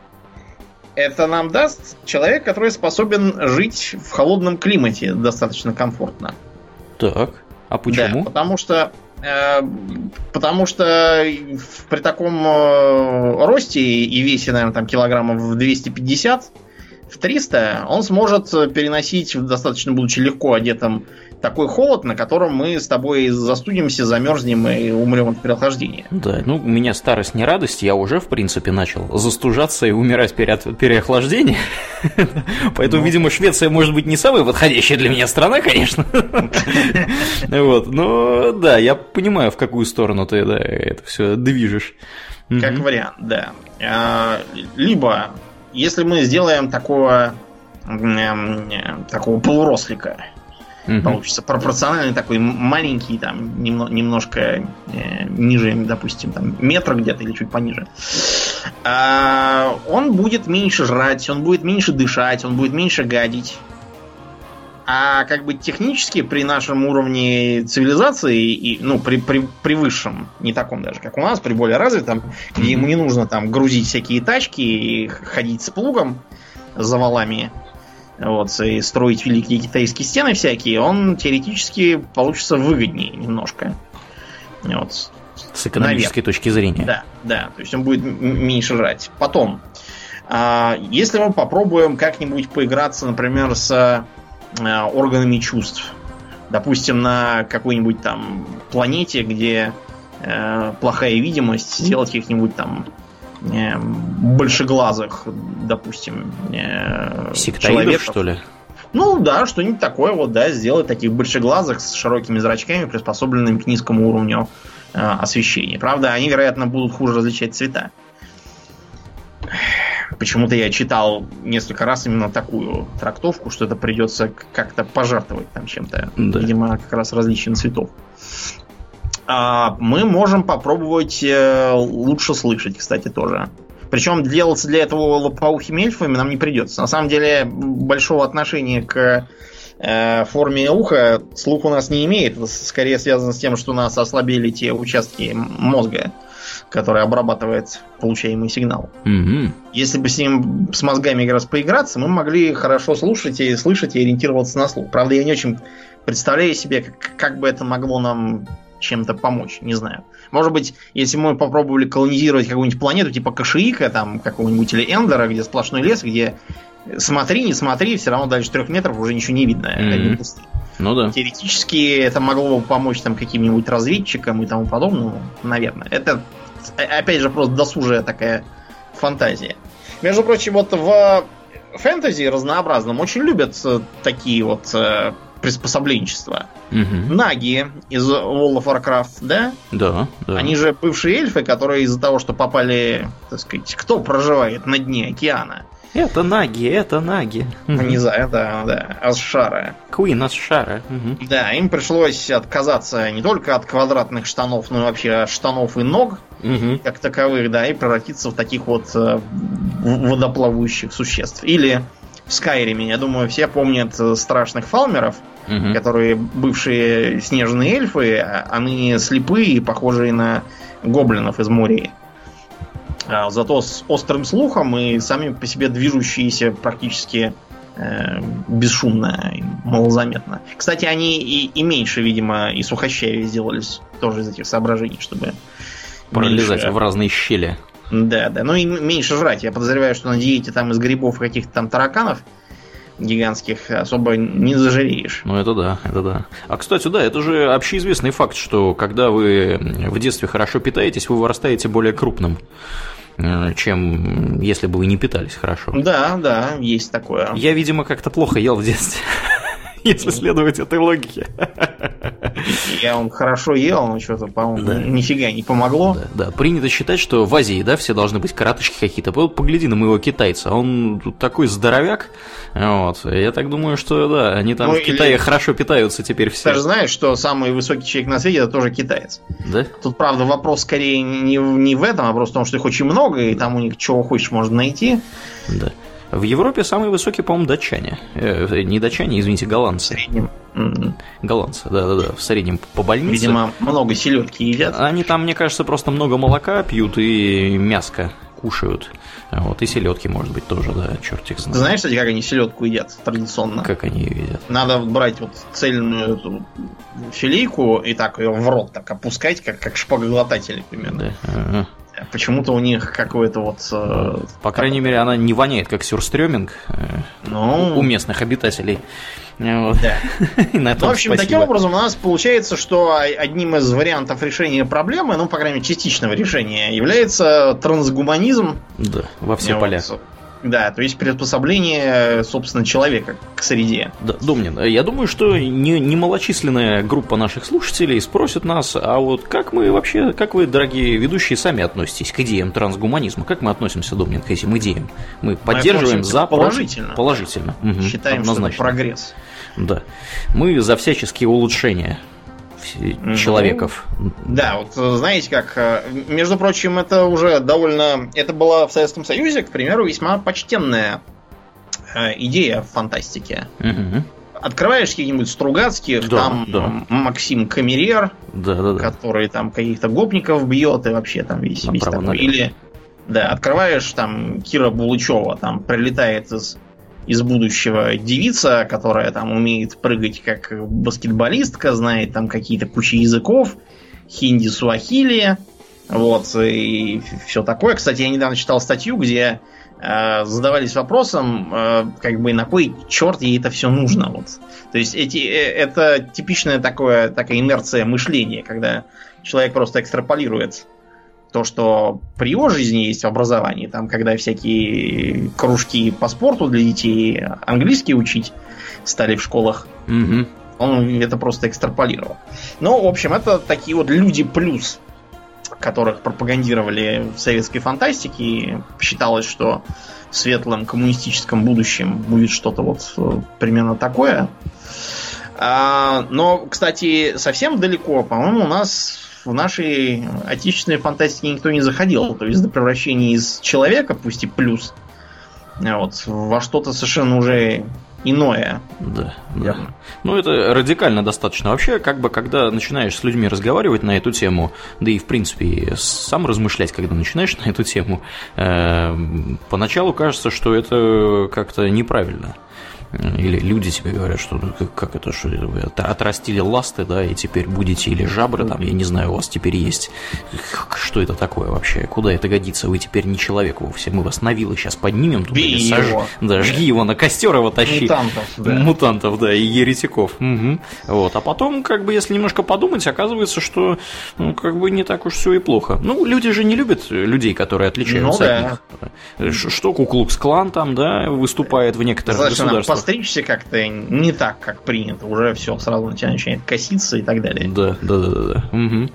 Это нам даст человек, который способен жить в холодном климате достаточно комфортно. Так. А почему? Да, потому что э, потому что при таком э, росте и весе, наверное, там килограммов в 250, в 300, он сможет переносить, достаточно будучи легко одетым такой холод, на котором мы с тобой застудимся, замерзнем и умрем от переохлаждения. Да, ну, у меня старость не радость, я уже, в принципе, начал застужаться и умирать от переохлаждения. *laughs* Поэтому, ну. видимо, Швеция может быть не самая подходящая для меня страна, конечно. *laughs* Вот, но да, я понимаю, в какую сторону ты это все движешь. Как вариант, да. А, либо, если мы сделаем такого такого полурослика, угу. получится. Пропорциональный такой маленький, там, немно, немножко э, ниже, допустим, там, метра где-то или чуть пониже. А, он будет меньше жрать, он будет меньше дышать, он будет меньше гадить. А как бы технически при нашем уровне цивилизации, и, ну, при, при, при высшем, не таком даже, как у нас, при более развитом, где ему не нужно там грузить всякие тачки и ходить с плугом за валами, вот, и строить великие китайские стены всякие, он теоретически получится выгоднее немножко. Вот. С экономической Наверх. точки зрения. Да, да, то есть он будет меньше жрать. Потом, а, если мы попробуем как-нибудь поиграться, например, с а, органами чувств, допустим, на какой-нибудь там планете, где э, плохая видимость, сделать каких-нибудь там большеглазых, допустим, Сектоидов, что ли? Ну да, что-нибудь такое вот, да, сделать таких большеглазых с широкими зрачками, приспособленными к низкому уровню э, освещения. Правда, они, вероятно, будут хуже различать цвета. Почему-то я читал несколько раз именно такую трактовку, что это придется как-то пожертвовать там чем-то. Да. Видимо, как раз различием цветов. Мы можем попробовать э, лучше слышать, кстати, тоже. Причем делаться для этого лопоухими эльфами нам не придется. На самом деле, большого отношения к э, форме уха слух у нас не имеет. Это скорее связано с тем, что у нас ослабели те участки мозга, которые обрабатывают получаемый сигнал. Угу. Если бы с ним с мозгами как раз поиграться, мы могли хорошо слушать и слышать и ориентироваться на слух. Правда, я не очень представляю себе, как, как бы это могло нам чем-то помочь, не знаю. Может быть, если мы попробовали колонизировать какую-нибудь планету типа Кашиика, там какого-нибудь или Эндера, где сплошной лес, где смотри, не смотри, все равно дальше трех метров уже ничего не видно. Mm-hmm. Ну да. Теоретически это могло бы помочь там каким-нибудь разведчикам и тому подобному, наверное. Это, опять же, просто досужая такая фантазия. Между прочим, вот в фэнтези разнообразном очень любят такие вот э, приспособленчества. Угу. Наги из World of Warcraft, да? Да, да. Они же бывшие эльфы, которые из-за того, что попали, так сказать, кто проживает на дне океана? Это наги, это наги. Не знаю, да, да. Асшара. Куин Асшара. Угу. Да, им пришлось отказаться не только от квадратных штанов, но и вообще от штанов и ног, угу. как таковых, да, и превратиться в таких вот э, водоплавающих существ. Или в Скайриме. Я думаю, все помнят э, страшных фалмеров, угу. которые бывшие снежные эльфы, а они слепые и похожие на гоблинов из моря. А, зато с острым слухом и сами по себе движущиеся практически э, бесшумно и малозаметно. Кстати, они и, и меньше, видимо, и сухощавее сделались тоже из этих соображений, чтобы пролезать меньше... в разные щели. Да, да. Ну и меньше жрать. Я подозреваю, что на диете там из грибов каких-то там тараканов гигантских особо не зажиреешь. Ну это да, это да. А кстати, да, это же общеизвестный факт, что когда вы в детстве хорошо питаетесь, вы вырастаете более крупным э, чем если бы вы не питались хорошо. Да, да, есть такое. Я, видимо, как-то плохо ел в детстве. *laughs* если следовать этой логике. Я он хорошо ел, но что-то, по-моему, да. нифига не помогло. Да, да, принято считать, что в Азии, да, все должны быть коротышки какие-то. Погляди на моего китайца, он такой здоровяк. Вот. Я так думаю, что да, они там ну, в Китае или... хорошо питаются теперь все. Ты же знаешь, что самый высокий человек на свете это тоже китаец. Да? Тут, правда, вопрос скорее не, не в этом, а просто в том, что их очень много, и там у них чего хочешь можно найти. Да. В Европе самые высокие, по-моему, датчане. Э, не датчане, извините, голландцы. В среднем. Голландцы, да-да-да. В среднем по больнице. Видимо, много селедки едят. Они там, мне кажется, просто много молока пьют и мяско кушают. Вот, и селедки, может быть, тоже, да, черт их знает. Ты знаешь, кстати, как они селедку едят традиционно? Как они ее едят? Надо брать вот цельную эту филейку и так ее в рот так опускать, как, как шпагоглотатели примерно. Да. Ага. Почему-то у них какое-то вот... Э, По крайней мере, она не воняет, как сюрстреминг э, ну... у местных обитателей. Вот. Да. *laughs* На ну, в общем, спасибо. таким образом у нас получается, что одним из вариантов решения проблемы, ну, по крайней мере, частичного решения, является трансгуманизм. Да, во все вот. поля. Да, то есть приспособление, собственно, человека к среде. Да, Домнин, я думаю, что не, немалочисленная группа наших слушателей спросит нас, а вот как мы вообще, как вы, дорогие ведущие, сами относитесь к идеям трансгуманизма? Как мы относимся, Домнин, к этим идеям? Мы поддерживаем за... Положительно. Положительно. Угу, Считаем, однозначно. что это прогресс. Да. Мы за всяческие улучшения человеков. Да, вот знаете как, э, между прочим, это уже довольно, это была в Советском Союзе, к примеру, весьма почтенная э, идея в фантастике. Угу. Открываешь какие-нибудь Стругацких, да, там да. Максим Камерер, да, да, да. который там каких-то гопников бьет и вообще там весь, весь такой. Или да, открываешь там Кира Булычева, там прилетает из из будущего девица, которая там умеет прыгать как баскетболистка, знает там какие-то кучи языков, хинди, суахили, вот, и все такое. Кстати, я недавно читал статью, где э, задавались вопросом, э, как бы на кой черт ей это все нужно. Вот. То есть эти, э, это типичная такое, такая инерция мышления, когда человек просто экстраполирует то, что при его жизни есть в образовании, там, когда всякие кружки по спорту для детей, английский учить стали в школах, угу. он это просто экстраполировал. Ну, в общем, это такие вот люди плюс, которых пропагандировали в советской фантастике, и считалось, что в светлом коммунистическом будущем будет что-то вот э, примерно такое. А, но, кстати, совсем далеко, по-моему, у нас в нашей отечественной фантастике никто не заходил. То есть до превращения из человека, пусть и плюс, вот, во что-то совершенно уже иное. Да, да. Ну, это радикально достаточно. Вообще, как бы, когда начинаешь с людьми разговаривать на эту тему, да и, в принципе, сам размышлять, когда начинаешь *laughs* на эту тему, э, поначалу кажется, что это как-то неправильно. Или люди тебе говорят, что ну, как это, что вы отрастили ласты, да, и теперь будете, или жабры, там, я не знаю, у вас теперь есть. Что это такое вообще? Куда это годится? Вы теперь не человек вовсе. Мы вас на вилы сейчас поднимем туда. Бей сож... его. Да, жги его на костер его тащи. Мутантов, да. Мутантов, да, и еретиков. Угу. Вот. А потом, как бы, если немножко подумать, оказывается, что, ну, как бы не так уж все и плохо. Ну, люди же не любят людей, которые отличаются ну, от да. них. Что Куклукс-клан там, да, выступает в некоторых Зачем государствах постричься как-то не так, как принято. Уже все сразу на тебя начинает коситься и так далее. Да, да, да, да. Угу.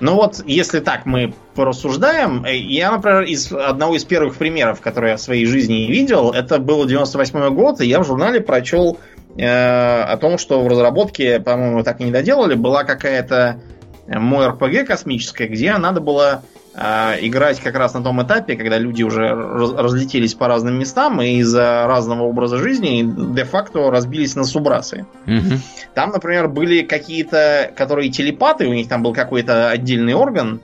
Ну вот, если так мы порассуждаем, э, я, например, из одного из первых примеров, которые я в своей жизни видел, это был 98 год, и я в журнале прочел э, о том, что в разработке, по-моему, так и не доделали, была какая-то э, мой РПГ космическая, где надо было играть как раз на том этапе, когда люди уже разлетелись по разным местам и из-за разного образа жизни де-факто разбились на субрасы. Угу. Там, например, были какие-то, которые телепаты, у них там был какой-то отдельный орган,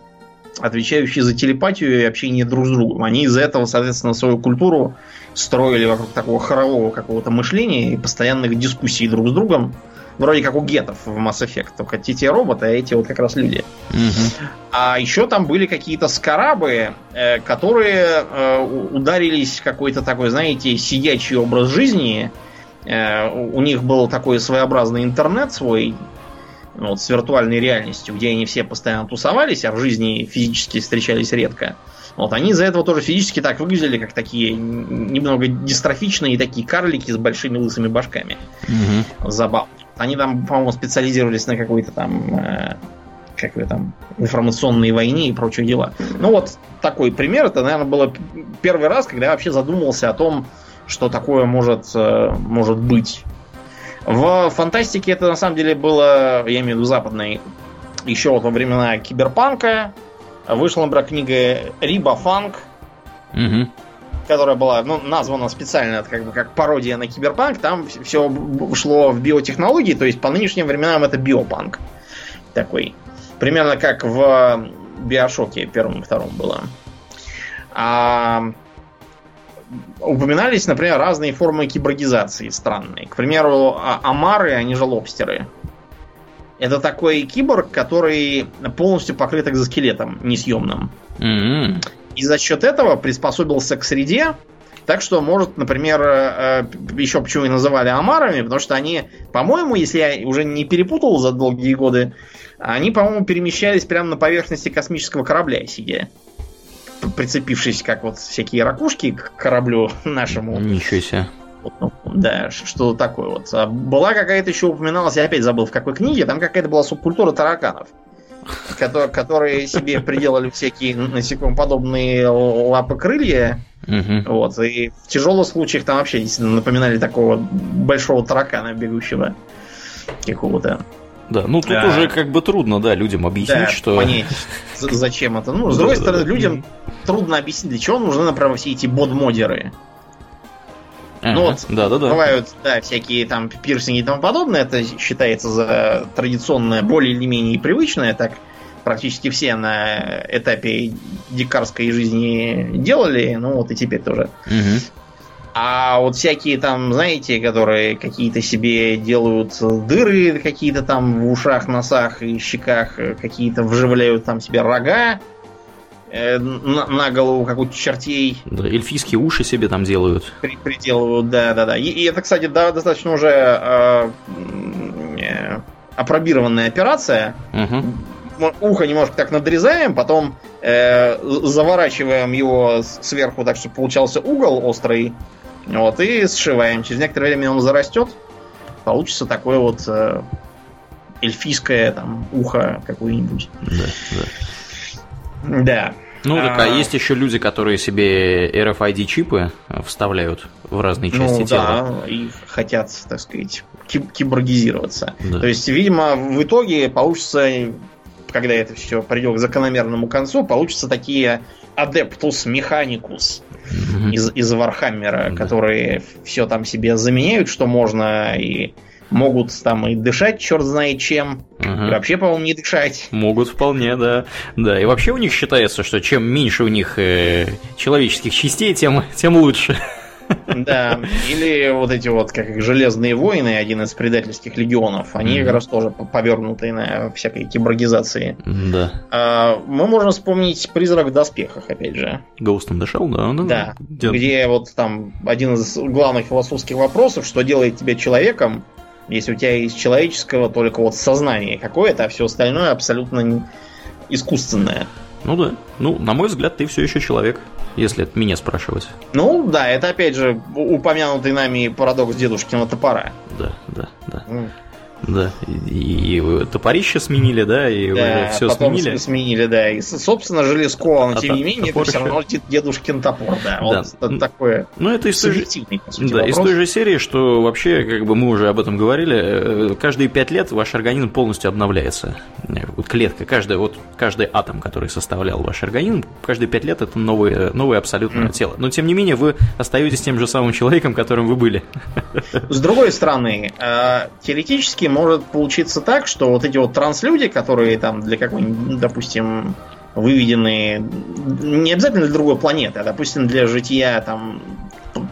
отвечающий за телепатию и общение друг с другом. Они из-за этого, соответственно, свою культуру строили вокруг такого хорового какого-то мышления и постоянных дискуссий друг с другом. Вроде как у гетов в Mass Effect. Только те роботы, а эти вот как раз люди. Угу. А еще там были какие-то скарабы, э, которые э, ударились в какой-то такой, знаете, сидячий образ жизни. Э, у них был такой своеобразный интернет свой, вот, с виртуальной реальностью, где они все постоянно тусовались, а в жизни физически встречались редко. Вот они из-за этого тоже физически так выглядели, как такие немного дистрофичные такие карлики с большими лысыми башками. Угу. Забавно. Они там, по-моему, специализировались на какой-то там э, как вы там, информационной войне и прочие дела. Ну вот такой пример, это, наверное, было первый раз, когда я вообще задумался о том, что такое может, э, может быть. В фантастике это на самом деле было, я имею в виду западной, еще вот во времена киберпанка. Вышла, например, книга Риба Фанк, угу. Которая была ну, названа специально как бы как пародия на киберпанк. Там все шло в биотехнологии, то есть по нынешним временам это биопанк такой. Примерно как в Биошоке первом и втором было. А упоминались, например, разные формы киборгизации странные. К примеру, а, омары, они же лобстеры. Это такой киборг, который полностью покрыт экзоскелетом несъемным. Mm-hmm. И за счет этого приспособился к среде, так что может, например, э, еще почему и называли омарами, потому что они, по-моему, если я уже не перепутал за долгие годы, они, по-моему, перемещались прямо на поверхности космического корабля, сидя прицепившись, как вот всякие ракушки к кораблю *laughs* нашему. Ничего себе. Ну, да, что такое вот. А была какая-то еще упоминалась, я опять забыл в какой книге, там какая-то была субкультура тараканов, которые, которые себе приделали всякие насекомоподобные лапы-крылья. Угу. Вот, и в тяжелых случаях там вообще напоминали такого большого таракана бегущего какого-то. Да, ну тут да. уже как бы трудно, да, людям объяснить, да, что... понять, зачем это. Ну, с другой стороны, людям трудно объяснить, для чего нужны, например, все эти бодмодеры. Ага, ну вот да, да, да. бывают, да, всякие там пирсинги и тому подобное. Это считается за традиционное, более или менее привычное. Так практически все на этапе дикарской жизни делали. Ну вот и теперь тоже. Угу. А вот всякие там, знаете, которые какие-то себе делают дыры какие-то там в ушах, носах и щеках, какие-то вживляют там себе рога э, на, на голову, как у чертей. Да, эльфийские уши себе там делают. При, приделывают, да, да, да. И, и это, кстати, да, достаточно уже э, э, опробированная операция. Угу ухо немножко так надрезаем, потом э, заворачиваем его сверху так, чтобы получался угол острый, вот, и сшиваем. Через некоторое время он зарастет. Получится такое вот э, эльфийское там ухо какое-нибудь. Да, да. Да. Ну, так, а, а есть еще люди, которые себе RFID-чипы вставляют в разные ну части ну, тела. Да, и хотят, так сказать, киборгизироваться. Да. То есть, видимо, в итоге получится, когда это все придет к закономерному концу, получится такие Adeptus Mechanicus из, из Warhammer а, mm которые все там себе заменяют, что можно, и могут там и дышать, черт знает чем. Ага. И вообще, по-моему, не дышать. Могут вполне, да. Да, и вообще у них считается, что чем меньше у них э, человеческих частей, тем, тем лучше. Да, или вот эти вот, как их Железные воины, один из предательских легионов, они mm-hmm. как раз тоже повернуты на всякой киборгизации. Да. А, мы можем вспомнить «Призрак в доспехах», опять же. Ghost in the Shell, да? Да, где... где вот там один из главных философских вопросов, что делает тебя человеком, если у тебя есть человеческого только вот сознание какое-то, а все остальное абсолютно искусственное. Ну да. Ну, на мой взгляд, ты все еще человек если это меня спрашивать. Ну, да, это опять же упомянутый нами парадокс дедушкиного топора. Да, да, да. Mm. Да, и, и топорище сменили, да, и да, все потом сменили. сменили, да. И, собственно, железко, но а тем не менее, это все равно дедушкин топор, да. да. Вот такое ну, это из той, же, да, из той же серии, что вообще, как бы мы уже об этом говорили, э, каждые пять лет ваш организм полностью обновляется. Вот клетка, каждая, вот каждый атом, который составлял ваш организм, каждые пять лет это новое, новое абсолютное mm. тело. Но тем не менее, вы остаетесь тем же самым человеком, которым вы были. С другой стороны, э, теоретически может получиться так, что вот эти вот транслюди, которые там для какой-нибудь, допустим, выведены не обязательно для другой планеты, а, допустим, для жития там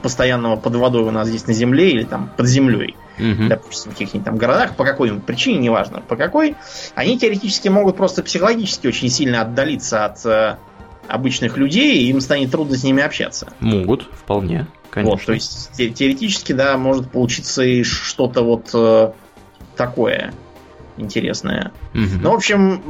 постоянного под водой у нас здесь на Земле или там под землей, угу. допустим, в каких-нибудь там городах, по какой-нибудь причине, неважно по какой, они теоретически могут просто психологически очень сильно отдалиться от э, обычных людей, и им станет трудно с ними общаться. Могут, вполне, конечно. Вот, то есть те- теоретически, да, может получиться и что-то вот э, такое. интересная. Угу. Ну, в общем,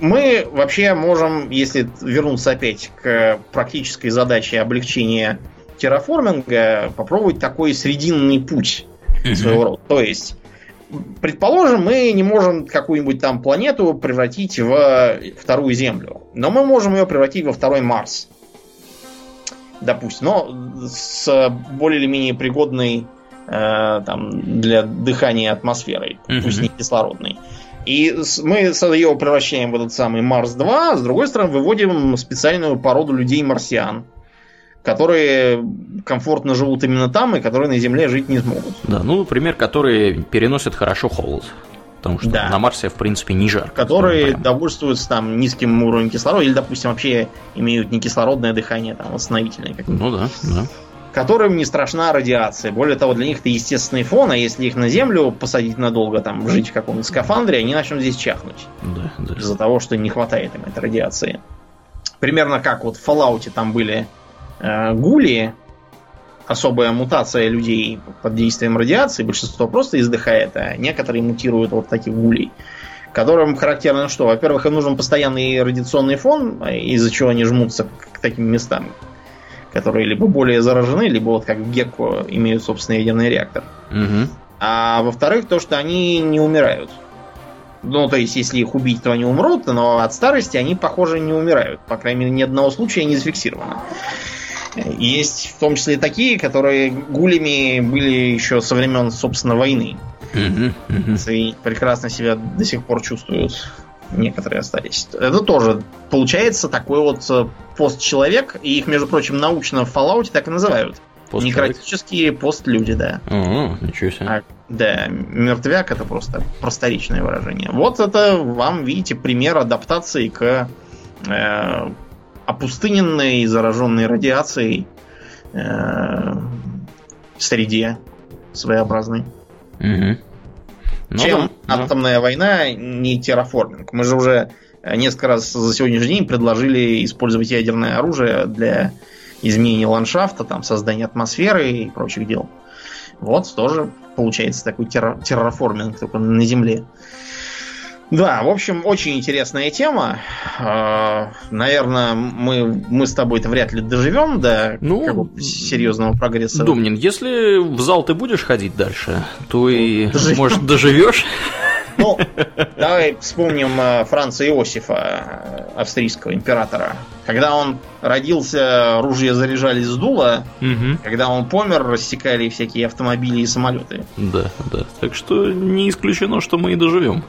мы вообще можем, если вернуться опять к практической задаче облегчения терраформинга, попробовать такой срединный путь угу. своего рода. То есть, предположим, мы не можем какую-нибудь там планету превратить в вторую Землю, но мы можем ее превратить во второй Марс. Допустим, но с более или менее пригодной э, там, для дыхания атмосферой, mm-hmm. пусть не кислородной. И мы ее превращаем в этот самый Марс-2, а с другой стороны выводим специальную породу людей-марсиан, которые комфортно живут именно там и которые на Земле жить не смогут. Да, ну, например, которые переносят хорошо холод. Потому что да. на Марсе, в принципе, не жарко. Которые довольствуются там низким уровнем кислорода, или, допустим, вообще имеют некислородное дыхание, там, восстановительное. Ну да, да которым не страшна радиация. Более того, для них это естественный фон, а если их на землю посадить надолго, там, жить в каком-нибудь скафандре, они начнут здесь чахнуть. Да, да. Из-за того, что не хватает им этой радиации. Примерно как вот в Fallout там были э, гули, особая мутация людей под действием радиации, большинство просто издыхает, а некоторые мутируют вот таких гулей которым характерно что? Во-первых, им нужен постоянный радиационный фон, из-за чего они жмутся к таким местам которые либо более заражены, либо вот как в Гекко имеют собственный ядерный реактор. Угу. А во-вторых, то, что они не умирают. Ну, то есть, если их убить, то они умрут, но от старости они, похоже, не умирают. По крайней мере, ни одного случая не зафиксировано. Есть в том числе такие, которые гулями были еще со времен, собственно, войны. Угу, угу. И прекрасно себя до сих пор чувствуют некоторые остались. Это тоже получается такой вот э, постчеловек, и их, между прочим, научно в Fallout так и называют. Некротические постлюди, да. О, ничего себе. А, да, мертвяк это просто просторечное выражение. Вот это вам, видите, пример адаптации к э, опустыненной, зараженной радиацией э, среде своеобразной. Угу. Ну, Чем да, атомная да. война не терраформинг? Мы же уже несколько раз за сегодняшний день предложили использовать ядерное оружие для изменения ландшафта, там, создания атмосферы и прочих дел. Вот тоже получается такой терра терраформинг только на Земле. Да, в общем, очень интересная тема. А, наверное, мы, мы с тобой-то вряд ли доживем до ну, серьезного прогресса. Думнин, если в зал ты будешь ходить дальше, то и, Доживем. может, доживешь. Ну, давай вспомним э, Франца Иосифа, австрийского императора. Когда он родился, ружья заряжались с дула. Угу. Когда он помер, рассекали всякие автомобили и самолеты. Да, да. Так что не исключено, что мы и доживем.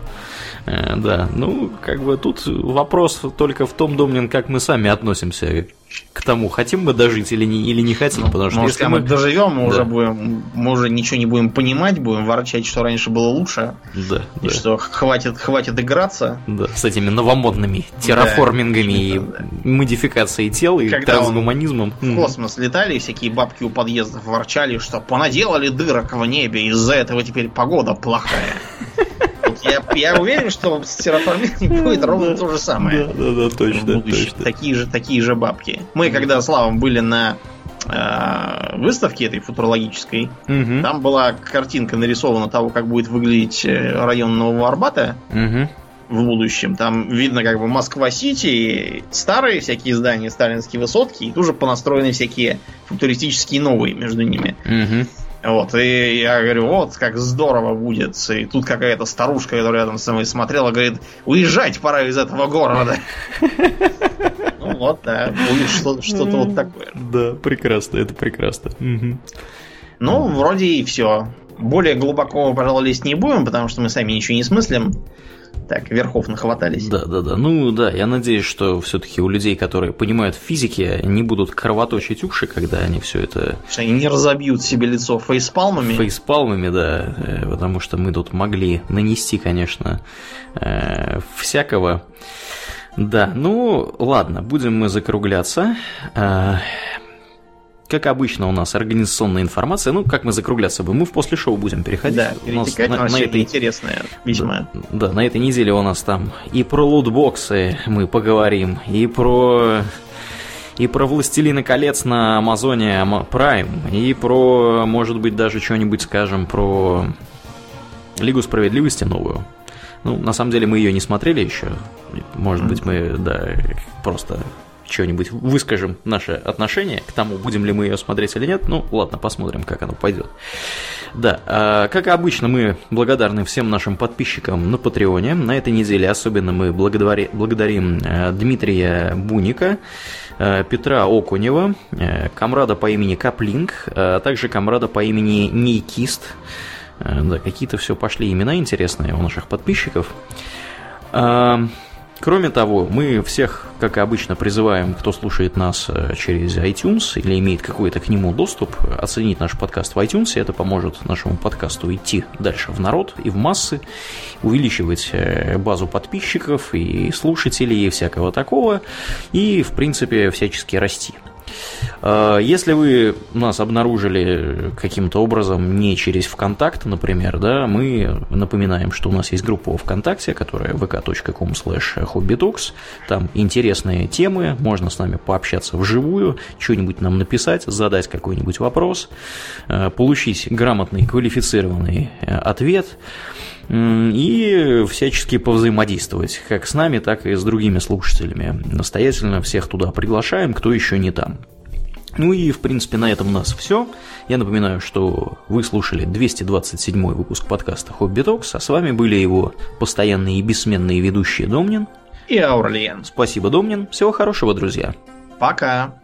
Э, да, ну, как бы тут вопрос только в том, Домнин, как мы сами относимся к тому, хотим мы дожить или не, или не хотим. Ну, потому что может, если мы доживем, мы да. уже будем, мы уже ничего не будем понимать, будем ворчать, что раньше было лучше. Да. И да. что хватит, хватит играться. Да, с этими новомодными терраформингами да, и да. модификацией тел и Когда трансгуманизмом. В космос летали, всякие бабки у подъездов ворчали, что понаделали дырок в небе, из-за этого теперь погода плохая. *laughs* Я, я уверен, что с терраформированием будет ровно то же самое. Да, да, да, точно, точно. Такие же, такие же бабки. Мы, когда с Славом были на э, выставке этой футурологической, угу. там была картинка нарисована того, как будет выглядеть э, район Нового Арбата. Угу в будущем. Там видно как бы Москва-Сити, старые всякие здания, сталинские высотки, и тут же понастроены всякие футуристические новые между ними. Угу. Вот, и я говорю, вот как здорово будет. И тут какая-то старушка, которая рядом со мной смотрела, говорит, уезжать пора из этого города. Ну вот, да, будет что-то вот такое. Да, прекрасно, это прекрасно. Ну, вроде и все. Более глубоко, пожалуй, лезть не будем, потому что мы сами ничего не смыслим так, верхов нахватались. Да, да, да. Ну да, я надеюсь, что все-таки у людей, которые понимают в физике, не будут кровоточить уши, когда они все это. Они не разобьют себе лицо фейспалмами. Фейспалмами, да. Э, потому что мы тут могли нанести, конечно, э, всякого. Да, ну ладно, будем мы закругляться. Как обычно у нас организационная информация, ну, как мы закругляться будем, мы в после шоу будем переходить. Да, у нас на, на этой... интересное весьма. Да, да, на этой неделе у нас там и про лутбоксы мы поговорим, и про и про «Властелина колец» на Амазоне Prime, и про, может быть, даже что-нибудь скажем про Лигу Справедливости новую. Ну, на самом деле мы ее не смотрели еще. Может быть, мы, да, просто что-нибудь выскажем наше отношение к тому, будем ли мы ее смотреть или нет. Ну, ладно, посмотрим, как оно пойдет. Да, а, как обычно, мы благодарны всем нашим подписчикам на Патреоне. На этой неделе особенно мы благодари, благодарим э, Дмитрия Буника, э, Петра Окунева, э, комрада по имени Каплинг, а также комрада по имени Нейкист. Да, какие-то все пошли имена интересные у наших подписчиков. Кроме того, мы всех, как и обычно, призываем, кто слушает нас э, через iTunes или имеет какой-то к нему доступ, оценить наш подкаст в iTunes. Это поможет нашему подкасту идти дальше в народ и в массы, увеличивать э, базу подписчиков и слушателей и всякого такого, и, в принципе, всячески расти. А, если вы нас обнаружили каким-то образом не через ВКонтакт, например, да, мы напоминаем, что у нас есть группа ВКонтакте, которая vk.com slash там интересные темы, можно с нами пообщаться вживую, что-нибудь нам написать, задать какой-нибудь вопрос, а, получить грамотный, квалифицированный э, ответ и всячески повзаимодействовать как с нами, так и с другими слушателями. Настоятельно всех туда приглашаем, кто еще не там. Ну и, в принципе, на этом у нас все. Я напоминаю, что вы слушали 227 выпуск подкаста «Хобби Токс», а с вами были его постоянные и бессменные ведущие Домнин и Аурлиен. Спасибо, Домнин. Всего хорошего, друзья. Пока.